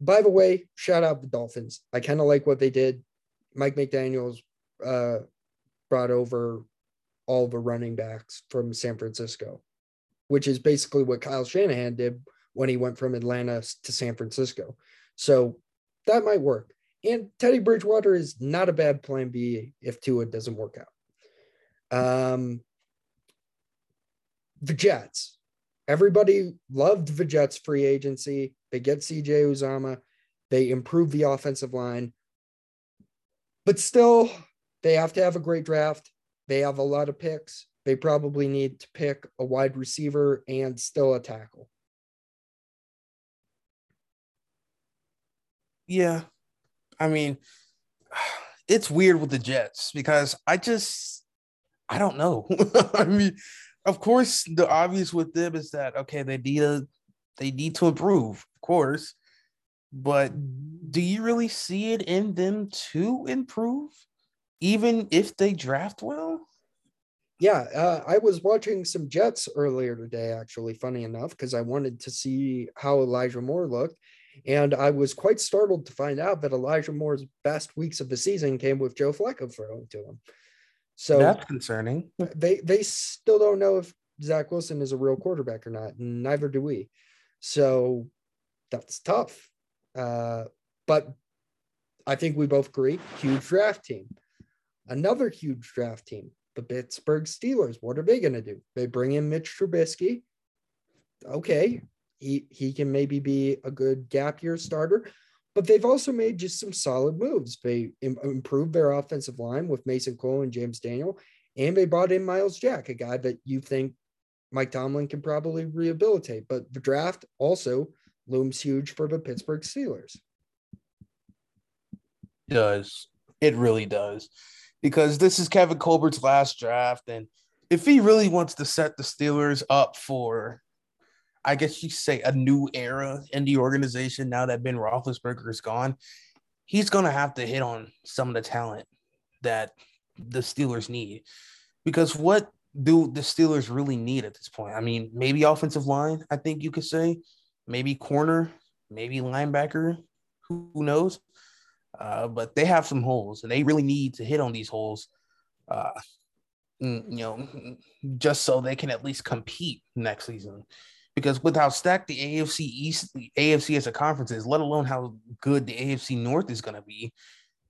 By the way, shout out the Dolphins. I kind of like what they did. Mike McDaniels uh, brought over all the running backs from San Francisco, which is basically what Kyle Shanahan did when he went from Atlanta to San Francisco. So that might work. And Teddy Bridgewater is not a bad plan B if Tua doesn't work out. Um, the Jets. Everybody loved the Jets free agency. They get CJ Uzomah. They improve the offensive line. But still, they have to have a great draft. They have a lot of picks. They probably need to pick a wide receiver and still a tackle. Yeah. I mean, <sighs> it's weird with the Jets because I just I don't know. <laughs> I mean, of course, the obvious with them is that okay, they need a they need to improve, of course. But do you really see it in them to improve, even if they draft well? Yeah, uh, I was watching some Jets earlier today, actually, funny enough, because I wanted to see how Elijah Moore looked. And I was quite startled to find out that Elijah Moore's best weeks of the season came with Joe Flacco throwing to him. So That's concerning. they they still don't know if Zach Wilson is a real quarterback or not. and Neither do we. So that's tough. Uh, but I think we both agree. Huge draft team. Another huge draft team. The Pittsburgh Steelers. What are they going to do? They bring in Mitch Trubisky. Okay, he he can maybe be a good gap year starter, but they've also made just some solid moves. They Im- improved their offensive line with Mason Cole and James Daniel, and they brought in Myles Jack, a guy that you think Mike Tomlin can probably rehabilitate. But the draft also looms huge for the Pittsburgh Steelers. does. It really does. Because this is Kevin Colbert's last draft. And if he really wants to set the Steelers up for, I guess you say, a new era in the organization now that Ben Roethlisberger is gone, he's going to have to hit on some of the talent that the Steelers need. Because what do the Steelers really need at this point? I mean, maybe offensive line, I think you could say, maybe corner, maybe linebacker, who knows? Uh, but they have some holes, and they really need to hit on these holes, uh, you know, just so they can at least compete next season. Because with how stacked the AFC East, the AFC as a conference is, let alone how good the AFC North is going to be,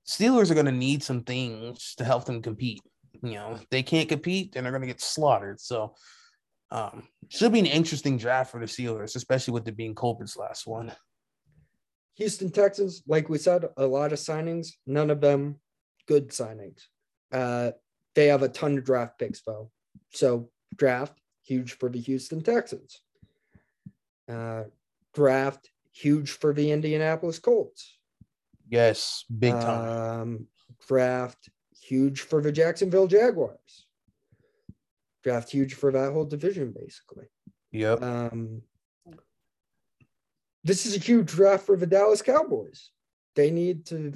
Steelers are going to need some things to help them compete. You know, if they can't compete, then they're going to get slaughtered. So, um, should be an interesting draft for the Steelers, especially with it being Colbert's last one. Houston Texans, like we said, a lot of signings, none of them good signings. Uh, they have a ton of draft picks, though. So, draft, huge for the Houston Texans. Uh, draft, huge for the Indianapolis Colts. Yes, big time. Um, draft, huge for the Jacksonville Jaguars. Draft, huge for that whole division, basically. yep. Um, this is a huge draft for the Dallas Cowboys. They need to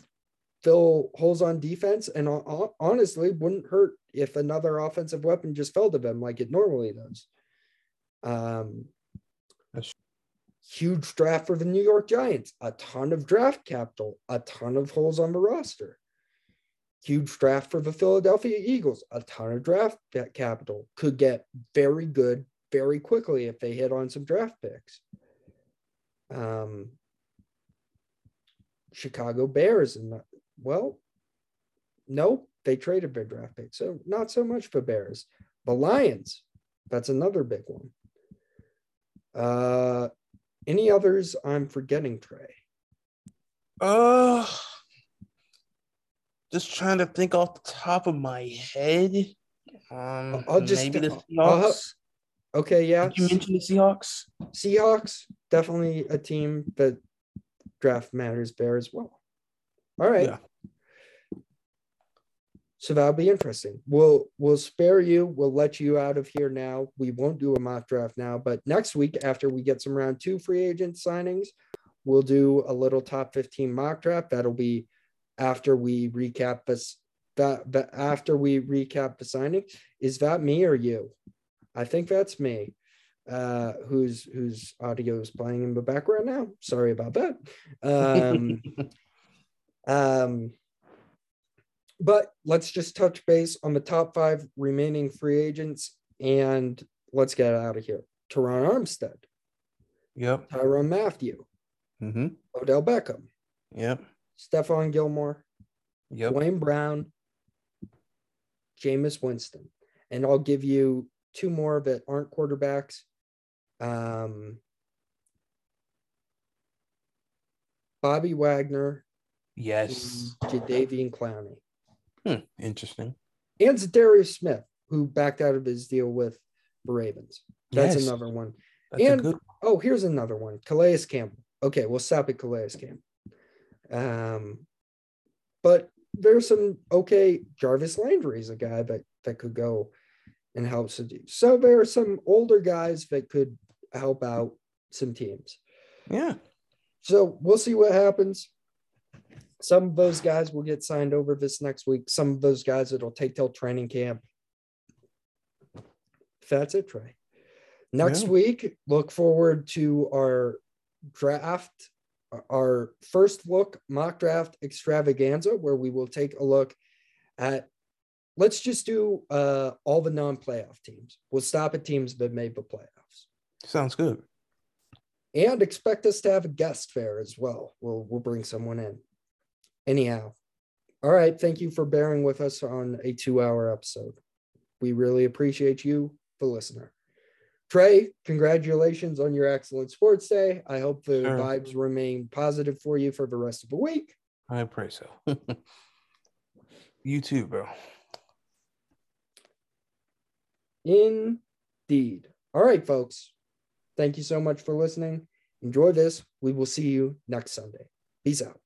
fill holes on defense, and hon- hon- honestly, wouldn't hurt if another offensive weapon just fell to them like it normally does. Um, huge draft for the New York Giants. A ton of draft capital. A ton of holes on the roster. Huge draft for the Philadelphia Eagles. A ton of draft capital. Could get very good very quickly if they hit on some draft picks. Um, Chicago Bears and well, nope, they traded their draft pick, so not so much for Bears. The Lions, that's another big one. Uh, any others I'm forgetting, Trey? Uh, just trying to think off the top of my head. Um, I'll just- maybe the Seahawks. Okay, yeah, Did you mention the Seahawks? Seahawks definitely a team that draft matters there as well. All right. Yeah. So that'll be interesting. We'll we'll spare you. We'll let you out of here now. We won't do a mock draft now, but next week after we get some round two free agent signings, we'll do a little top 15 mock draft. That'll be after we recap this that, that after we recap the signing. Is that me or you? I think that's me. Uh whose whose audio is playing in the background now. Sorry about that. Um <laughs> um but let's just touch base on the top five remaining free agents and let's get out of here. Terron Armstead, Yep. Tyrann Mathieu, Mm-hmm. Odell Beckham, Yep. Stephon Gilmore, Yep. Duane Brown, Jameis Winston. And I'll give you two more that aren't quarterbacks. Um, Bobby Wagner Yes. Jadeveon Clowney. Hmm. Interesting. and Za'Darius Smith, who backed out of his deal with the Ravens. That's Yes. another one. That's and-. Oh, here's another one. Calais Campbell. Okay, we'll stop at Calais Campbell. Um, but there's some okay. Jarvis Landry is a guy that that could go and helps to do. So there are some older guys that could help out some teams. Yeah. So we'll see what happens. Some of those guys will get signed over this next week. Some of those guys it'll take till training camp. That's it, Trey. Next Yeah. week, look forward to our draft our first look mock draft extravaganza, where we will take a look at. Let's just do uh, all the non-playoff teams. We'll stop at teams that made the playoffs. Sounds good. And expect us to have a guest fair as well. We'll we'll bring someone in. Anyhow, all right. Thank you for bearing with us on a two-hour episode. We really appreciate you, the listener. Trey, congratulations on your excellent sports day. I hope the Sure. vibes remain positive for you for the rest of the week. I pray so. <laughs> you too, bro. Indeed. All right, folks. Thank you so much for listening. Enjoy this. We will see you next Sunday. Peace out.